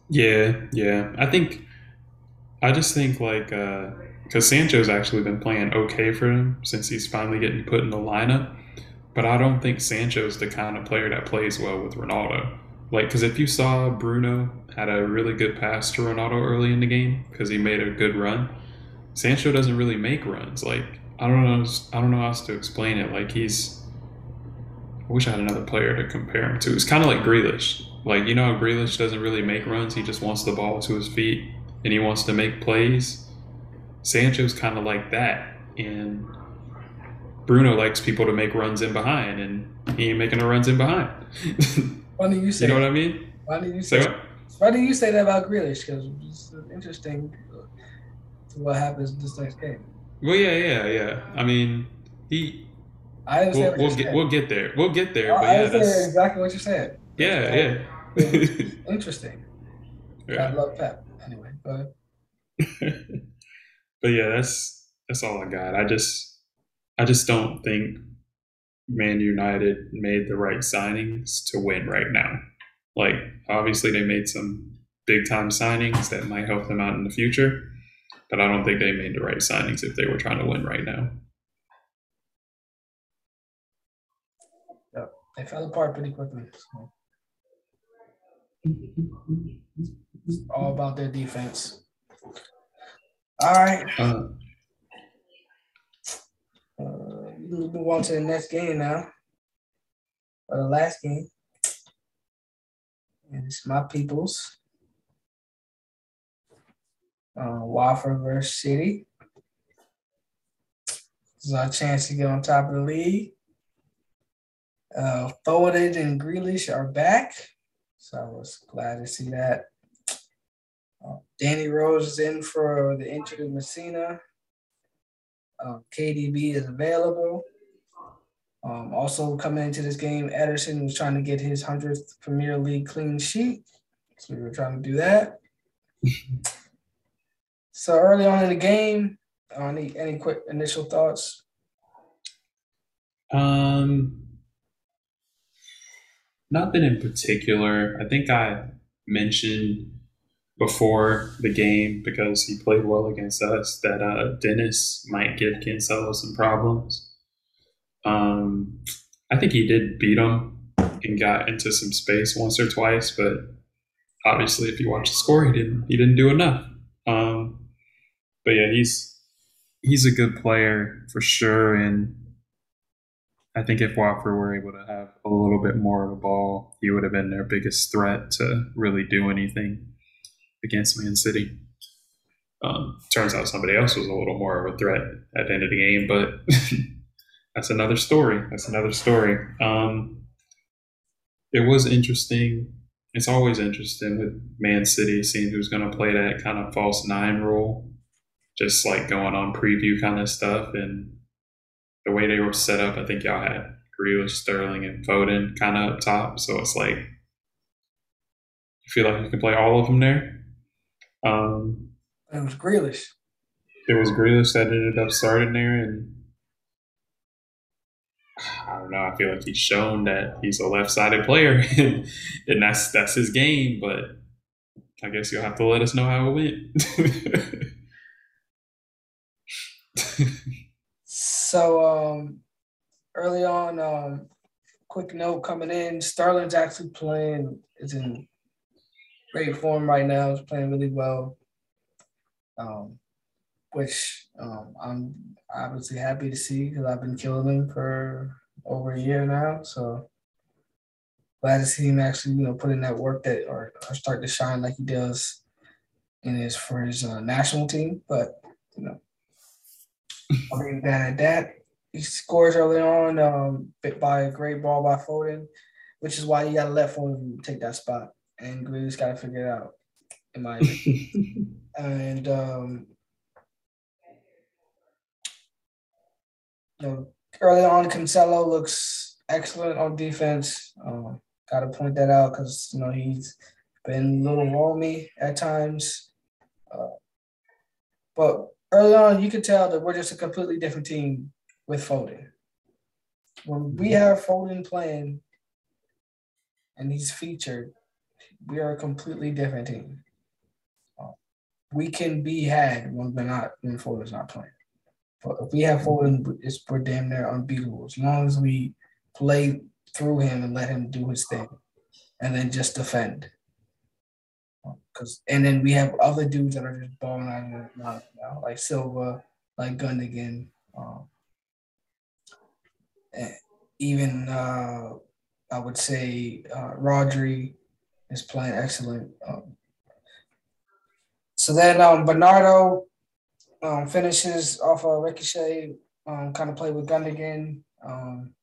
Yeah, yeah. I think I just think like because uh, Sancho's actually been playing okay for him since he's finally getting put in the lineup. but I don't think Sancho's the kind of player that plays well with Ronaldo. Like, because if you saw Bruno had a really good pass to Ronaldo early in the game because he made a good run, Sancho doesn't really make runs. Like, I don't know, I don't know how else to explain it. Like, he's. I wish I had another player to compare him to. It's kind of like Grealish. Like, you know, how Grealish doesn't really make runs. He just wants the ball to his feet and he wants to make plays. Sancho's kind of like that. And Bruno likes people to make runs in behind, and he ain't making no runs in behind. Funny you say. you know what I mean? Why do you say? So, Why do you say that about Grealish? Because it's interesting to what happens in this next game. well, yeah, yeah, yeah. I mean, he. I understand We'll, we'll get we'll get there. We'll get there. Oh, I But yeah, understand that's exactly what you're saying. yeah, yeah. Interesting. I love Pep. Anyway, ahead. but yeah, that's that's all I got. I just I just don't think Man United made the right signings to win right now. Like obviously they made some big time signings that might help them out in the future, but I don't think they made the right signings if they were trying to win right now. They fell apart pretty quickly. So. It's all about their defense. All right. Uh, Uh, we move on to the next game now. Or the last game. And it's my people's. Uh, Watford versus City. This is our chance to get on top of the league. Uh, Foden and Grealish are back. So I was glad to see that. Uh, Danny Rose is in for the injury of Masina. Um, KDB is available. Um, also coming into this game, Ederson was trying to get his hundredth Premier League clean sheet, so we were trying to do that. so early on in the game, uh, any any quick initial thoughts? Um, nothing in particular. I think I mentioned before the game because he played well against us that uh, Dennis might give Cancelo some problems. Um, I think he did beat him and got into some space once or twice, but obviously, if you watch the score, he didn't he didn't do enough. Um, but yeah, he's he's a good player for sure, and I think if Watford were able to have a little bit more of a ball, he would have been their biggest threat to really do anything against Man City. Um, turns out somebody else was a little more of a threat at the end of the game, but that's another story. That's another story. Um, it was interesting. It's always interesting with Man City seeing who's going to play that kind of false nine role, just like going on preview kind of stuff. And the way they were set up, I think y'all had Grealish, Sterling, and Foden kind of up top. So it's like you feel like you can play all of them there. Um, It was Grealish. it was Grealish that ended up starting there, and I don't know. I feel like he's shown that he's a left-sided player, and, and that's that's his game. But I guess you'll have to let us know how it went. So um, early on, um, quick note coming in, Sterling's actually playing is in great form right now. He's playing really well. Um, which um, I'm obviously happy to see because I've been killing him for over a year now. So glad to see him actually, you know, put in that work that or, or start to shine like he does in his for his uh, national team. But you know, I'll be bad at that. He scores early on, um, by a great ball by Foden, which is why you got to let Foden take that spot, and Grealish got to figure it out. In my opinion. and um, you know, early on, Cancelo looks excellent on defense. Um, got to point that out because you know he's been a little roamy at times, uh, but early on, you could tell that we're just a completely different team with Foden. When we have Foden playing and he's featured, we are a completely different team. Uh, we can be had when we're not when Foden's not playing. But if we have Foden, it's we're damn near unbeatable. As long as we play through him and let him do his thing, and then just defend. Cause and then we have other dudes that are just balling out of now, like Silva, like Gundogan, um, even uh, I would say uh, Rodri is playing excellent. Um, so then um, Bernardo um, finishes off a ricochet, um, kind of play with Gundogan. Um,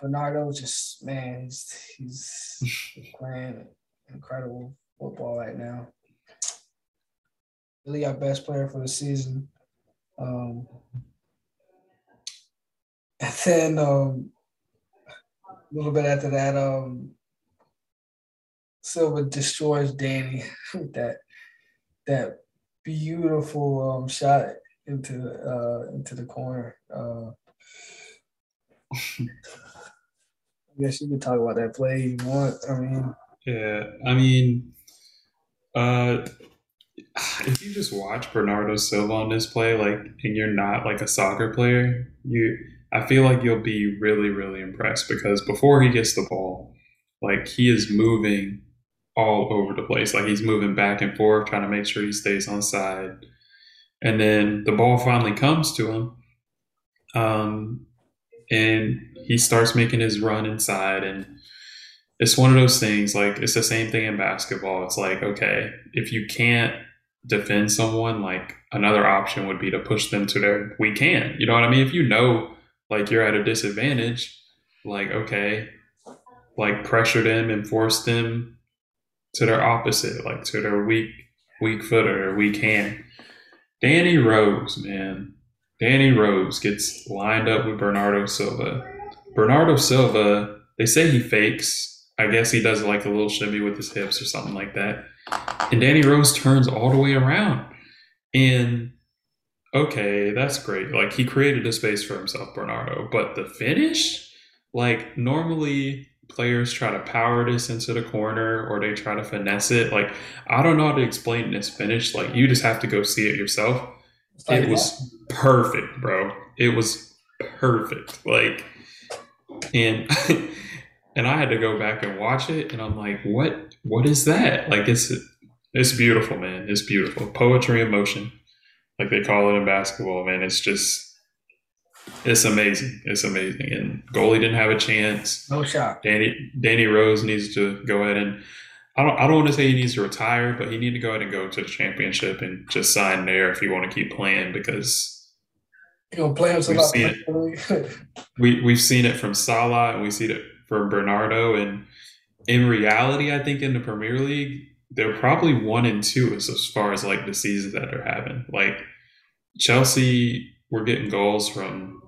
Bernardo just man, he's he's playing incredible football right now. Really our best player for the season. Um, and then um, a little bit after that, um, Silva destroys Danny with that that beautiful um, shot into uh, into the corner. Uh, I guess you can talk about that play you want. I mean, yeah, I mean, uh, if you just watch Bernardo Silva on this play, like, and you're not like a soccer player, you, I feel like you'll be really, really impressed because before he gets the ball, like he is moving all over the place. Like he's moving back and forth, trying to make sure he stays on side. And then the ball finally comes to him. Um, and he starts making his run inside. And it's one of those things, like, it's the same thing in basketball. It's like, okay, if you can't defend someone, like, another option would be to push them to their we can. You know what I mean? If you know, like, you're at a disadvantage, like, okay, like, pressure them and force them to their opposite, like to their weak weak foot or weak hand. Danny Rose, man. Danny Rose gets lined up with Bernardo Silva. Bernardo Silva, they say he fakes. I guess he does like a little shimmy with his hips or something like that. And Danny Rose turns all the way around. And okay, that's great. Like he created a space for himself, Bernardo. But the finish, like normally players try to power this into the corner or they try to finesse it. Like I don't know how to explain this finish. Like you just have to go see it yourself. It was perfect, bro. It was perfect. Like and and I had to go back and watch it and I'm like, what what is that? Like it's it's beautiful, man. It's beautiful. Poetry in motion. Like they call it in basketball, man. It's just it's amazing. It's amazing. And goalie didn't have a chance. No shot. Danny Danny Rose needs to go ahead and I don't I don't want to say he needs to retire, but he need to go ahead and go to the championship and just sign there if you want to keep playing because you know play we've seen it. we we've seen it from Salah and we see it from Bernardo and in reality, I think in the Premier League, they're probably one and two as, as far as like the seasons that they're having. Like Chelsea we're getting goals from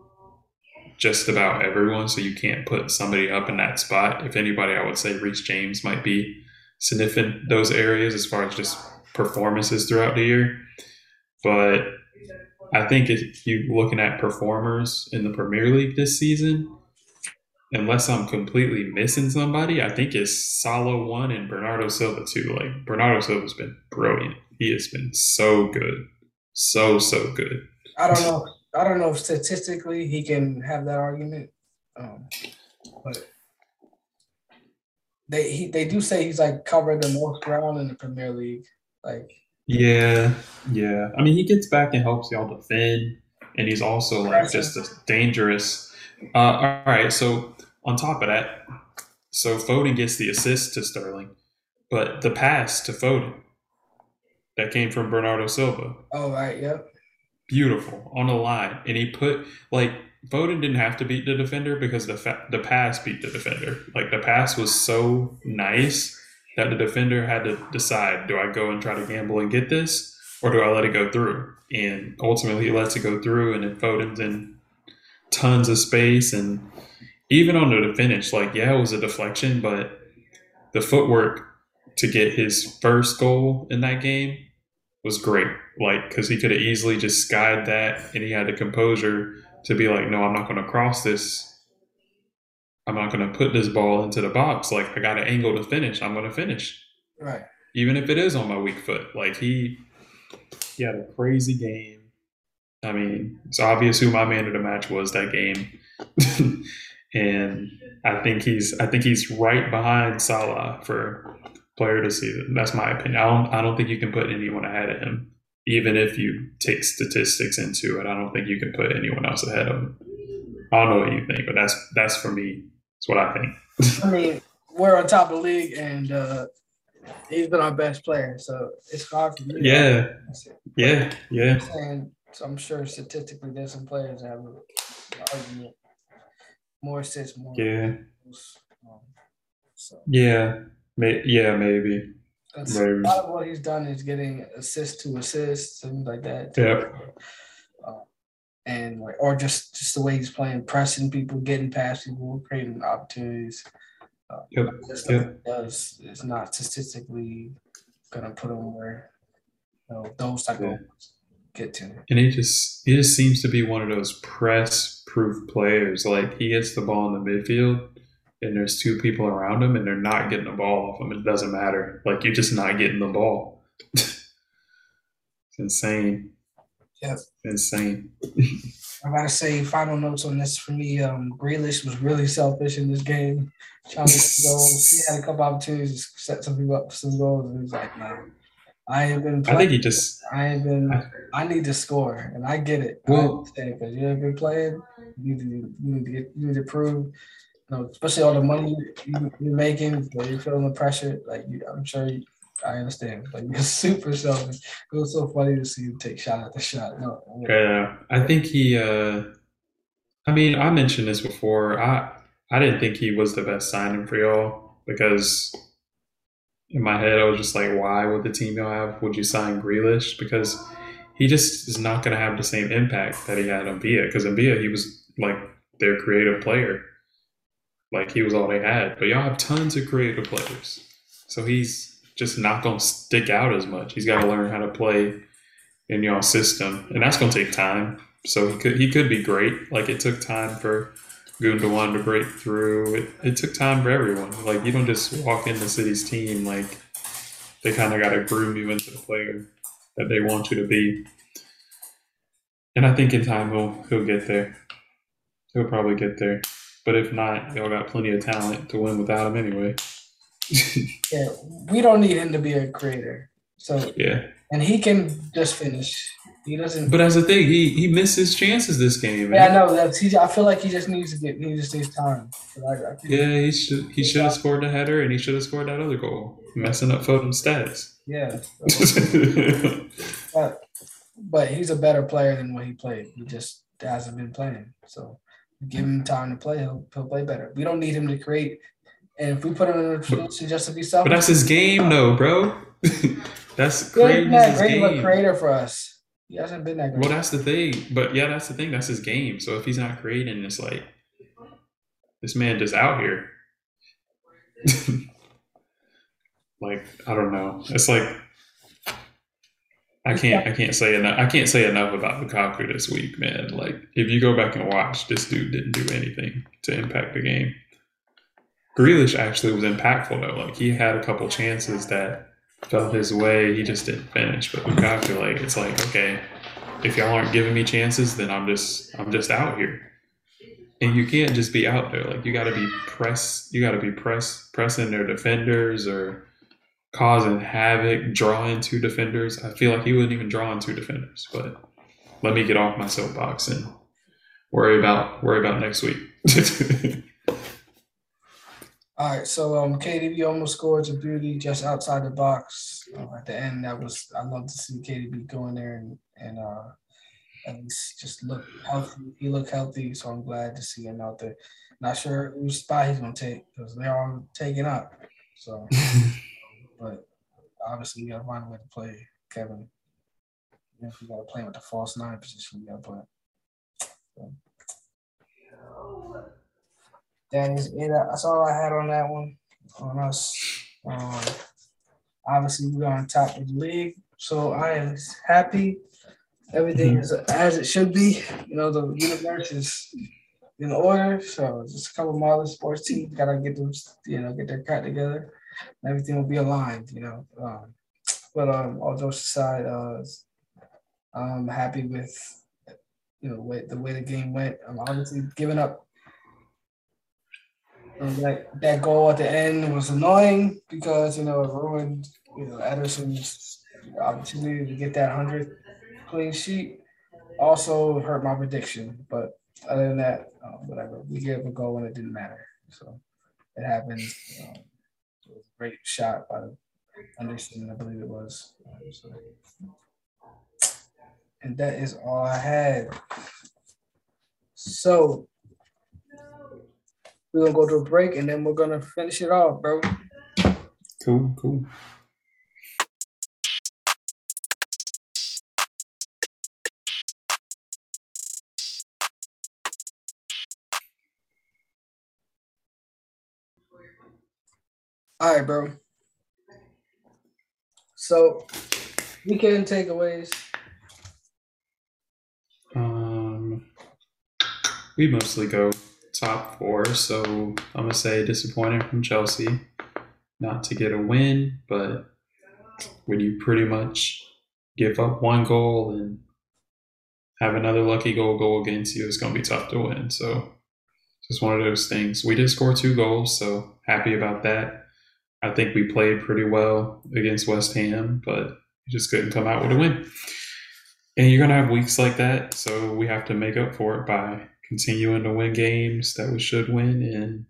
just about everyone, so you can't put somebody up in that spot. If anybody, I would say Reece James might be sniffing those areas as far as just performances throughout the year. But I think if you're looking at performers in the Premier League this season, unless I'm completely missing somebody, I think it's Salah one and Bernardo Silva two. Like Bernardo Silva's been brilliant. He has been so good, so so good. I don't know. I don't know if statistically he can have that argument, um, but they he, they do say he's like covered the most ground in the Premier League. Like yeah, yeah. I mean, he gets back and helps y'all defend, and he's also like just a dangerous. Uh, all right, so on top of that, so Foden gets the assist to Sterling, but the pass to Foden that came from Bernardo Silva. Oh right, yep beautiful on the line, and he put like Foden didn't have to beat the defender because the fa- the pass beat the defender. Like the pass was so nice that the defender had to decide: do I go and try to gamble and get this, or do I let it go through? And ultimately, he lets it go through, and then Foden's in tons of space, and even on the finish, like yeah, it was a deflection, but the footwork to get his first goal in that game was great. Like, because he could have easily just skied that, and he had the composure to be like, "No, I'm not going to cross this. I'm not going to put this ball into the box. Like, I got an angle to finish. I'm going to finish, right? Even if it is on my weak foot. Like he, he had a crazy game. I mean, it's obvious who my man of the match was that game, and I think he's I think he's right behind Salah for player the season. That's my opinion. I don't I don't think you can put anyone ahead of him. Even if you take statistics into it, I don't think you can put anyone else ahead of him. I don't know what you think, but that's that's for me. That's what I think. I mean, we're on top of the league, and uh, he's been our best player, so it's hard for me. Yeah, yeah, yeah. And so I'm sure statistically, there's some players that have an argument more assists, more. Yeah. Um, so. Yeah. May, yeah, maybe. That's maybe. A lot of what he's done is getting assist to assist, things like that. Yeah. Uh, and like, or just just the way he's playing, pressing people, getting past people, creating opportunities. Uh, yep. Yep. Does is not statistically gonna put him where you know, those type yeah. of get to. And he just he just seems to be one of those press proof players. Like he gets the ball in the midfield and there's two people around him and they're not getting the ball off him. It doesn't matter. Like you're just not getting the ball. it's insane. Yeah. Insane. I gotta say, final notes on this for me. Um, Grealish was really selfish in this game. Trying to go, he had a couple opportunities to set some people up for some goals, and he's like, "No, I have been. Playing. I think he just. I have been. I need to score, and I get it. Well, because you have been playing. You need to. You need to get. You need to prove. You know, especially all the money you, are making, where you're feeling the pressure. Like you, I'm sure. You, I understand. Like you're super selfish. It was so funny to see you take shot after shot. No. Yeah, I think he. uh I mean, I mentioned this before. I I didn't think he was the best signing for y'all because in my head, I was just like, why would the team y'all have? Would you sign Grealish? Because he just is not going to have the same impact that he had on Villa. Because in Villa, he was like their creative player. Like he was all they had. But y'all have tons of creative players. So he's just not to stick out as much. He's got to learn how to play in y'all system. And that's to take time. So he could, he could be great. Like it took time for Gundogan to break through. It, it took time for everyone. Like you don't just walk into City's team. Like they kind of got to groom you into the player that they want you to be. And I think in time he'll he'll get there. He'll probably get there. But if not, y'all got plenty of talent to win without him anyway. yeah, we don't need him to be a creator. So yeah, and he can just finish. He doesn't. But that's the thing. He he missed his chances this game. Man. Yeah, I know. That's he. I feel like he just needs to get. He just needs time. I, I yeah, he should. He should have scored the header, and he should have scored that other goal, messing up Foden's stats. Yeah. but but he's a better player than what he played. He just hasn't been playing. So give him time to play. He'll, he'll play better. We don't need him to create. And if we put him in a position just to be selfish, but that's his game, though, bro. that's great. Great game. creator for us. He hasn't been that great. Well, that's the thing. But yeah, that's the thing. That's his game. So if he's not creating, it's like this man just out here. like I don't know. It's like I can't I can't say enough I can't say enough about Lukaku this week, man. Like if you go back and watch, this dude didn't do anything to impact the game. Grealish actually was impactful though. Like he had a couple chances that fell his way. He just didn't finish. But Lukaku, like, it's like, okay, if y'all aren't giving me chances, then I'm just I'm just out here. And you can't just be out there. Like you gotta be press you gotta be press pressing their defenders or causing havoc, drawing two defenders. I feel like he wouldn't even draw in two defenders, but let me get off my soapbox and worry about worry about next week. All right, so um, KDB almost scored a beauty just outside the box uh, at the end. That was I love to see KDB going there and and uh, at least just look healthy. He looked healthy, so I'm glad to see him out there. Not sure whose spot he's gonna take because they're all taking up. So, but obviously you gotta find a way to play Kevin. If you gotta play with the false nine position, you gotta play. So that is it. That's all I had on that one on us. Um, obviously, we're on top of the league, so I am happy. Everything mm-hmm. is as it should be. You know, the universe is in order. So just a couple of other sports teams gotta get them, you know, get their cut together. And everything will be aligned. You know, um, but um, all jokes aside, uh, I'm happy with you know way, the way the game went. I'm obviously giving up that that goal at the end was annoying because you know it ruined you know Ederson's opportunity to get that hundred clean sheet. Also hurt my prediction, but other than that, uh, whatever. We gave a goal when it didn't matter, so it happened. Um, great shot by Anderson, I believe it was. And that is all I had. So we're gonna go to a break and then we're gonna finish it off, bro. Cool, cool. All right, bro. So weekend takeaways. Um, we mostly go top four, so I'm gonna say disappointing from Chelsea, not to get a win, but when you pretty much give up one goal and have another lucky goal go against you, it's gonna be tough to win. So just one of those things. We did score two goals, so happy about that. I think we played pretty well against West Ham, but just couldn't come out with a win. And you're gonna have weeks like that, so we have to make up for it by continuing to win games that we should win, and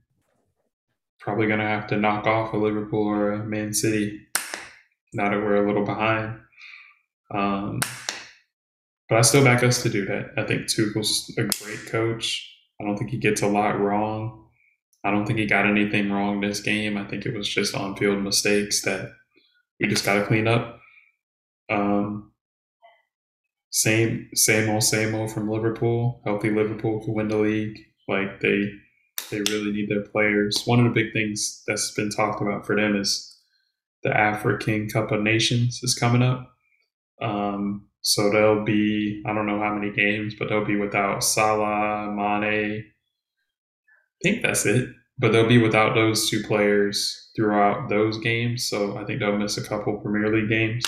probably gonna have to knock off a Liverpool or a Man City now that we're a little behind. Um, but I still back us to do that. I think Tuchel's a great coach. I don't think he gets a lot wrong. I don't think he got anything wrong this game. I think it was just on field mistakes that we just got to clean up. Um, same, same old, same old from Liverpool. Healthy Liverpool can win the league. Like they, they really need their players. One of the big things that's been talked about for them is the African Cup of Nations is coming up. Um, so they'll be, I don't know how many games, but they'll be without Salah, Mane. I think that's it. But they'll be without those two players throughout those games. So I think they'll miss a couple Premier League games.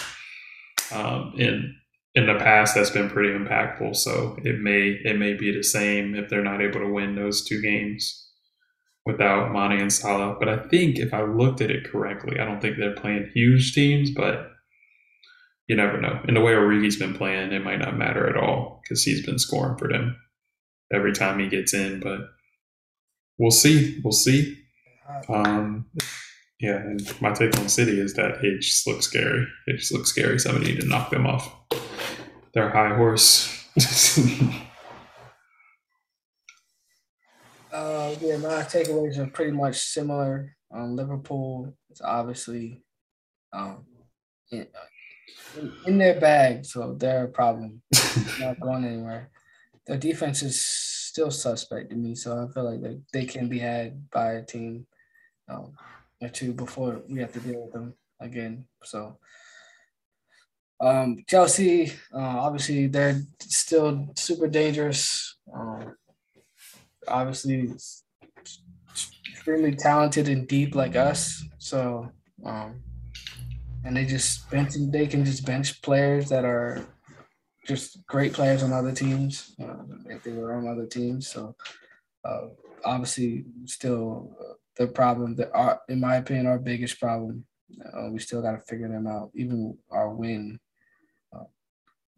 Um, in in the past, that's been pretty impactful. So it may it may be the same if they're not able to win those two games without Mane and Salah. But I think if I looked at it correctly, I don't think they're playing huge teams, but you never know. In the way Origi's been playing, it might not matter at all because he's been scoring for them every time he gets in. But we'll see. We'll see. Um, yeah, and my take on City is that it just looks scary. It just looks scary. Somebody need to knock them off their high horse. uh, yeah, my takeaways are pretty much similar. Um, Liverpool is obviously um, in, in, their bag, so they're a problem. not going anywhere. Their defense is still suspect to me, so I feel like they, they can be had by a team um, or two before we have to deal with them again. So um, Chelsea, uh, obviously, they're still super dangerous. Um, obviously, extremely talented and deep like us. So, um, and they just bench. They can just bench players that are just great players on other teams uh, if they were on other teams. So, uh, obviously, still uh, the problem that are, in my opinion, our biggest problem. Uh, we still got to figure them out. Even our win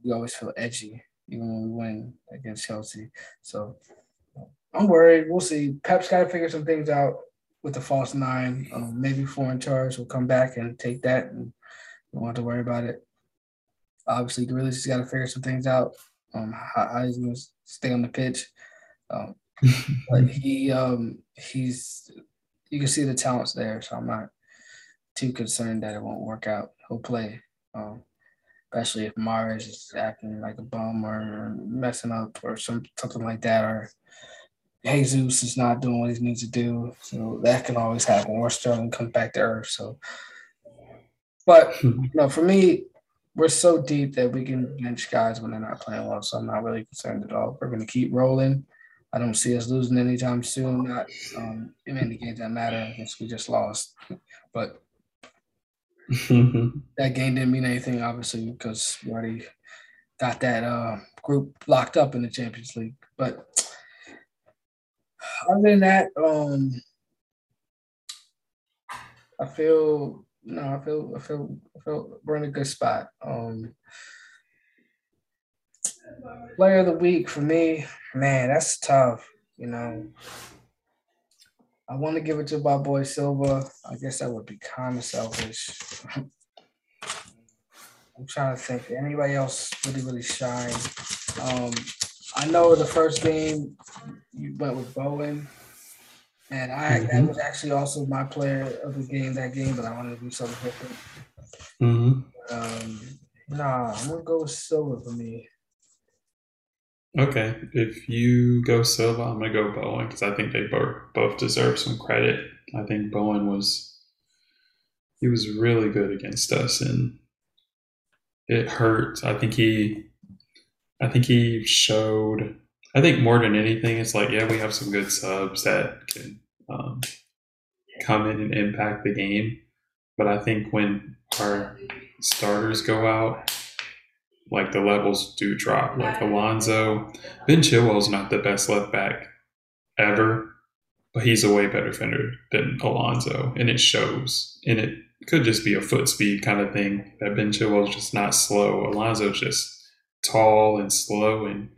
we always feel edgy, even when we win against Chelsea. So I'm worried. We'll see. Pep's got to figure some things out with the false nine. Um, maybe Ferran Torres will come back and take that, and don't have to worry about it. Obviously, Grealish has got to figure some things out. Um, how, how he's going to stay on the pitch. Um, but he um, he's you can see the talents there, so I'm not too concerned that it won't work out. He'll play. Um, especially if Mahrez is acting like a bum or messing up or some something like that, or Jesus is not doing what he needs to do. So that can always happen. Or Sterling comes back to earth. So, but you know, for me, we're so deep that we can bench guys when they're not playing well. So I'm not really concerned at all. We're going to keep rolling. I don't see us losing anytime soon. Not um, in any games that matter. I guess we just lost, but that game didn't mean anything, obviously, because we already got that uh, group locked up in the Champions League. But other than that, um, I feel no, I feel I feel I feel we're in a good spot. Um player of the week for me, man, that's tough, you know. I want to give it to my boy Silva. I guess that would be kind of selfish. I'm trying to think. Anybody else really, really shine? Um, I know the first game you went with Bowen, and I that Mhm. was actually also my player of the game that game, but I wanted to do something different. Mm-hmm. Um, nah, I'm gonna go with Silva for me. Okay, if you go Silva, I'm gonna go Bowen because I think they both both deserve some credit. I think Bowen was he was really good against us, and it hurt. I think he, I think he showed. I think more than anything, it's like yeah, we have some good subs that can um, come in and impact the game, but I think when our starters go out, like the levels do drop. Like Alonso, Ben Chilwell's not the best left back ever, but he's a way better defender than Alonso, and it shows. And it could just be a foot speed kind of thing that Ben Chilwell's just not slow. Alonso's just tall and slow, and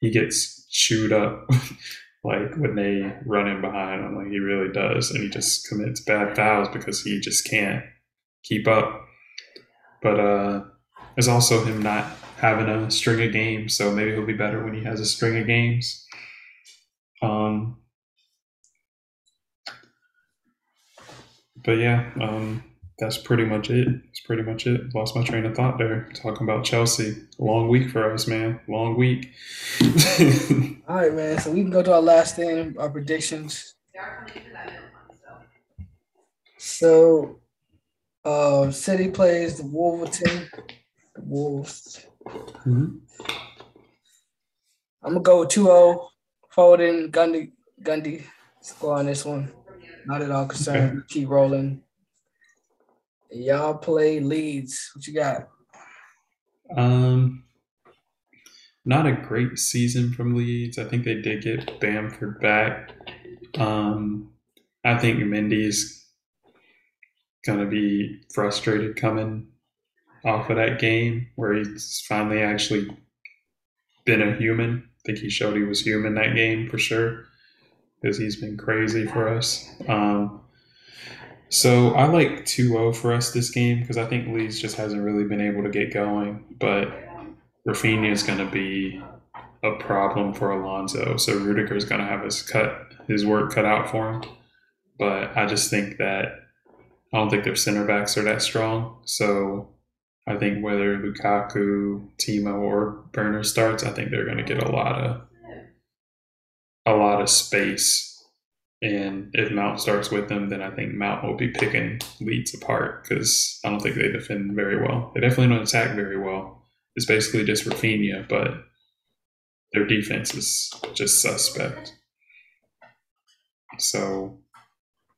he gets chewed up. like when they run in behind him, like he really does, and he just commits bad fouls because he just can't keep up. But uh there's also him not having a string of games, so maybe he'll be better when he has a string of games. Um, but yeah, um, that's pretty much it. That's pretty much it. Lost my train of thought there. Talking about Chelsea. Long week for us, man. Long week. All right, man. So we can go to our last thing, our predictions. So, uh, City plays the Wolverton. The Wolves. Mhm. I'm gonna go with 2-0. Foden, Gundy, Gundy score on this one. Not at all concerned. Keep rolling. Y'all play Leeds. What you got? Um, not a great season from Leeds. I think they did get Bamford back. Um, I think Mendy's gonna be frustrated coming off of that game where he's finally actually been a human. I think he showed he was human that game for sure because he's been crazy for us. Um, so I like 2-0 for us this game because I think Leeds just hasn't really been able to get going. But Raphinha is going to be a problem for Alonso. So Rudiger is going to have his cut his work cut out for him. But I just think that I don't think their center backs are that strong. So I think whether Lukaku, Timo, or Burner starts, I think they're going to get a lot of a lot of space. And if Mount starts with them, then I think Mount will be picking Leeds apart because I don't think they defend very well. They definitely don't attack very well. It's basically just Raphinha, but their defense is just suspect. So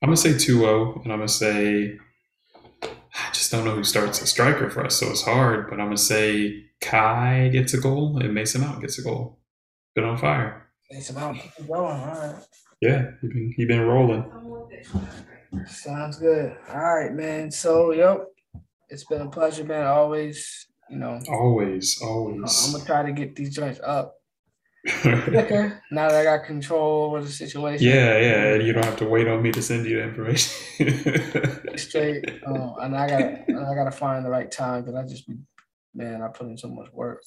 I'm gonna say 2-0, and I'm gonna say I just don't know who starts a striker for us, so it's hard. But I'm gonna say Kai gets a goal and Mason Mount gets a goal. Been on fire. It's about keep going. All right. Yeah, he been he been rolling. Sounds good. All right, man. So, yep. It's been a pleasure, man. Always, you know, Always, always. I'm gonna try to get these joints up quicker now that I got control over the situation. yeah, yeah. and You don't have to wait on me to send you the information. straight. Um, and I gotta, I gotta find the right time because I just be, man, I put in so much work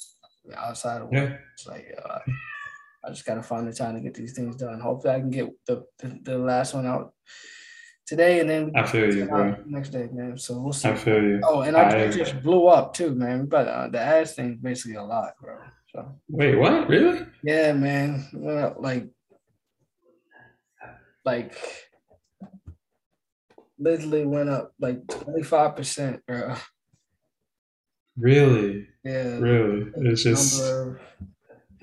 outside of work. yeah, It's like uh, I just gotta find the time to get these things done. Hopefully, I can get the the, the last one out today, and then I feel you, bro. next day, man. So we'll see. I feel you. Oh, and I, I- just blew up too, man. But uh, the ads thing is basically a lot, bro. So Wait, what? Really? yeah, man. Well, like, like, literally went up like twenty five percent, bro. Really? Yeah. Really? It's just number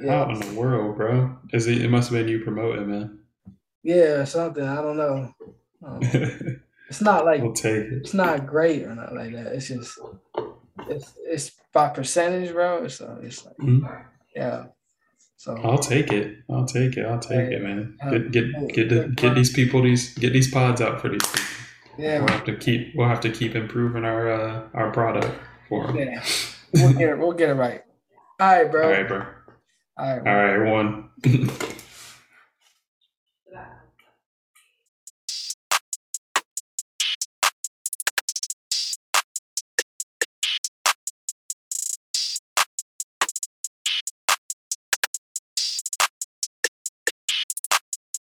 of- how in the world, bro? Is it? It must have been you promoting, man. yeah, something. I don't know. Um, it's not like we'll take it. it's not great or not like that. It's just it's it's by percentage, bro. So it's like Mhm. yeah. So I'll take it. I'll take it. I'll take it, man. Get get get the, get these people these get these pods out for these people. Yeah, We'll have to keep we'll have to keep improving our uh, our product for them. yeah. We'll get it. We'll get it right. All right, bro. All right, bro. All right. All right, everyone.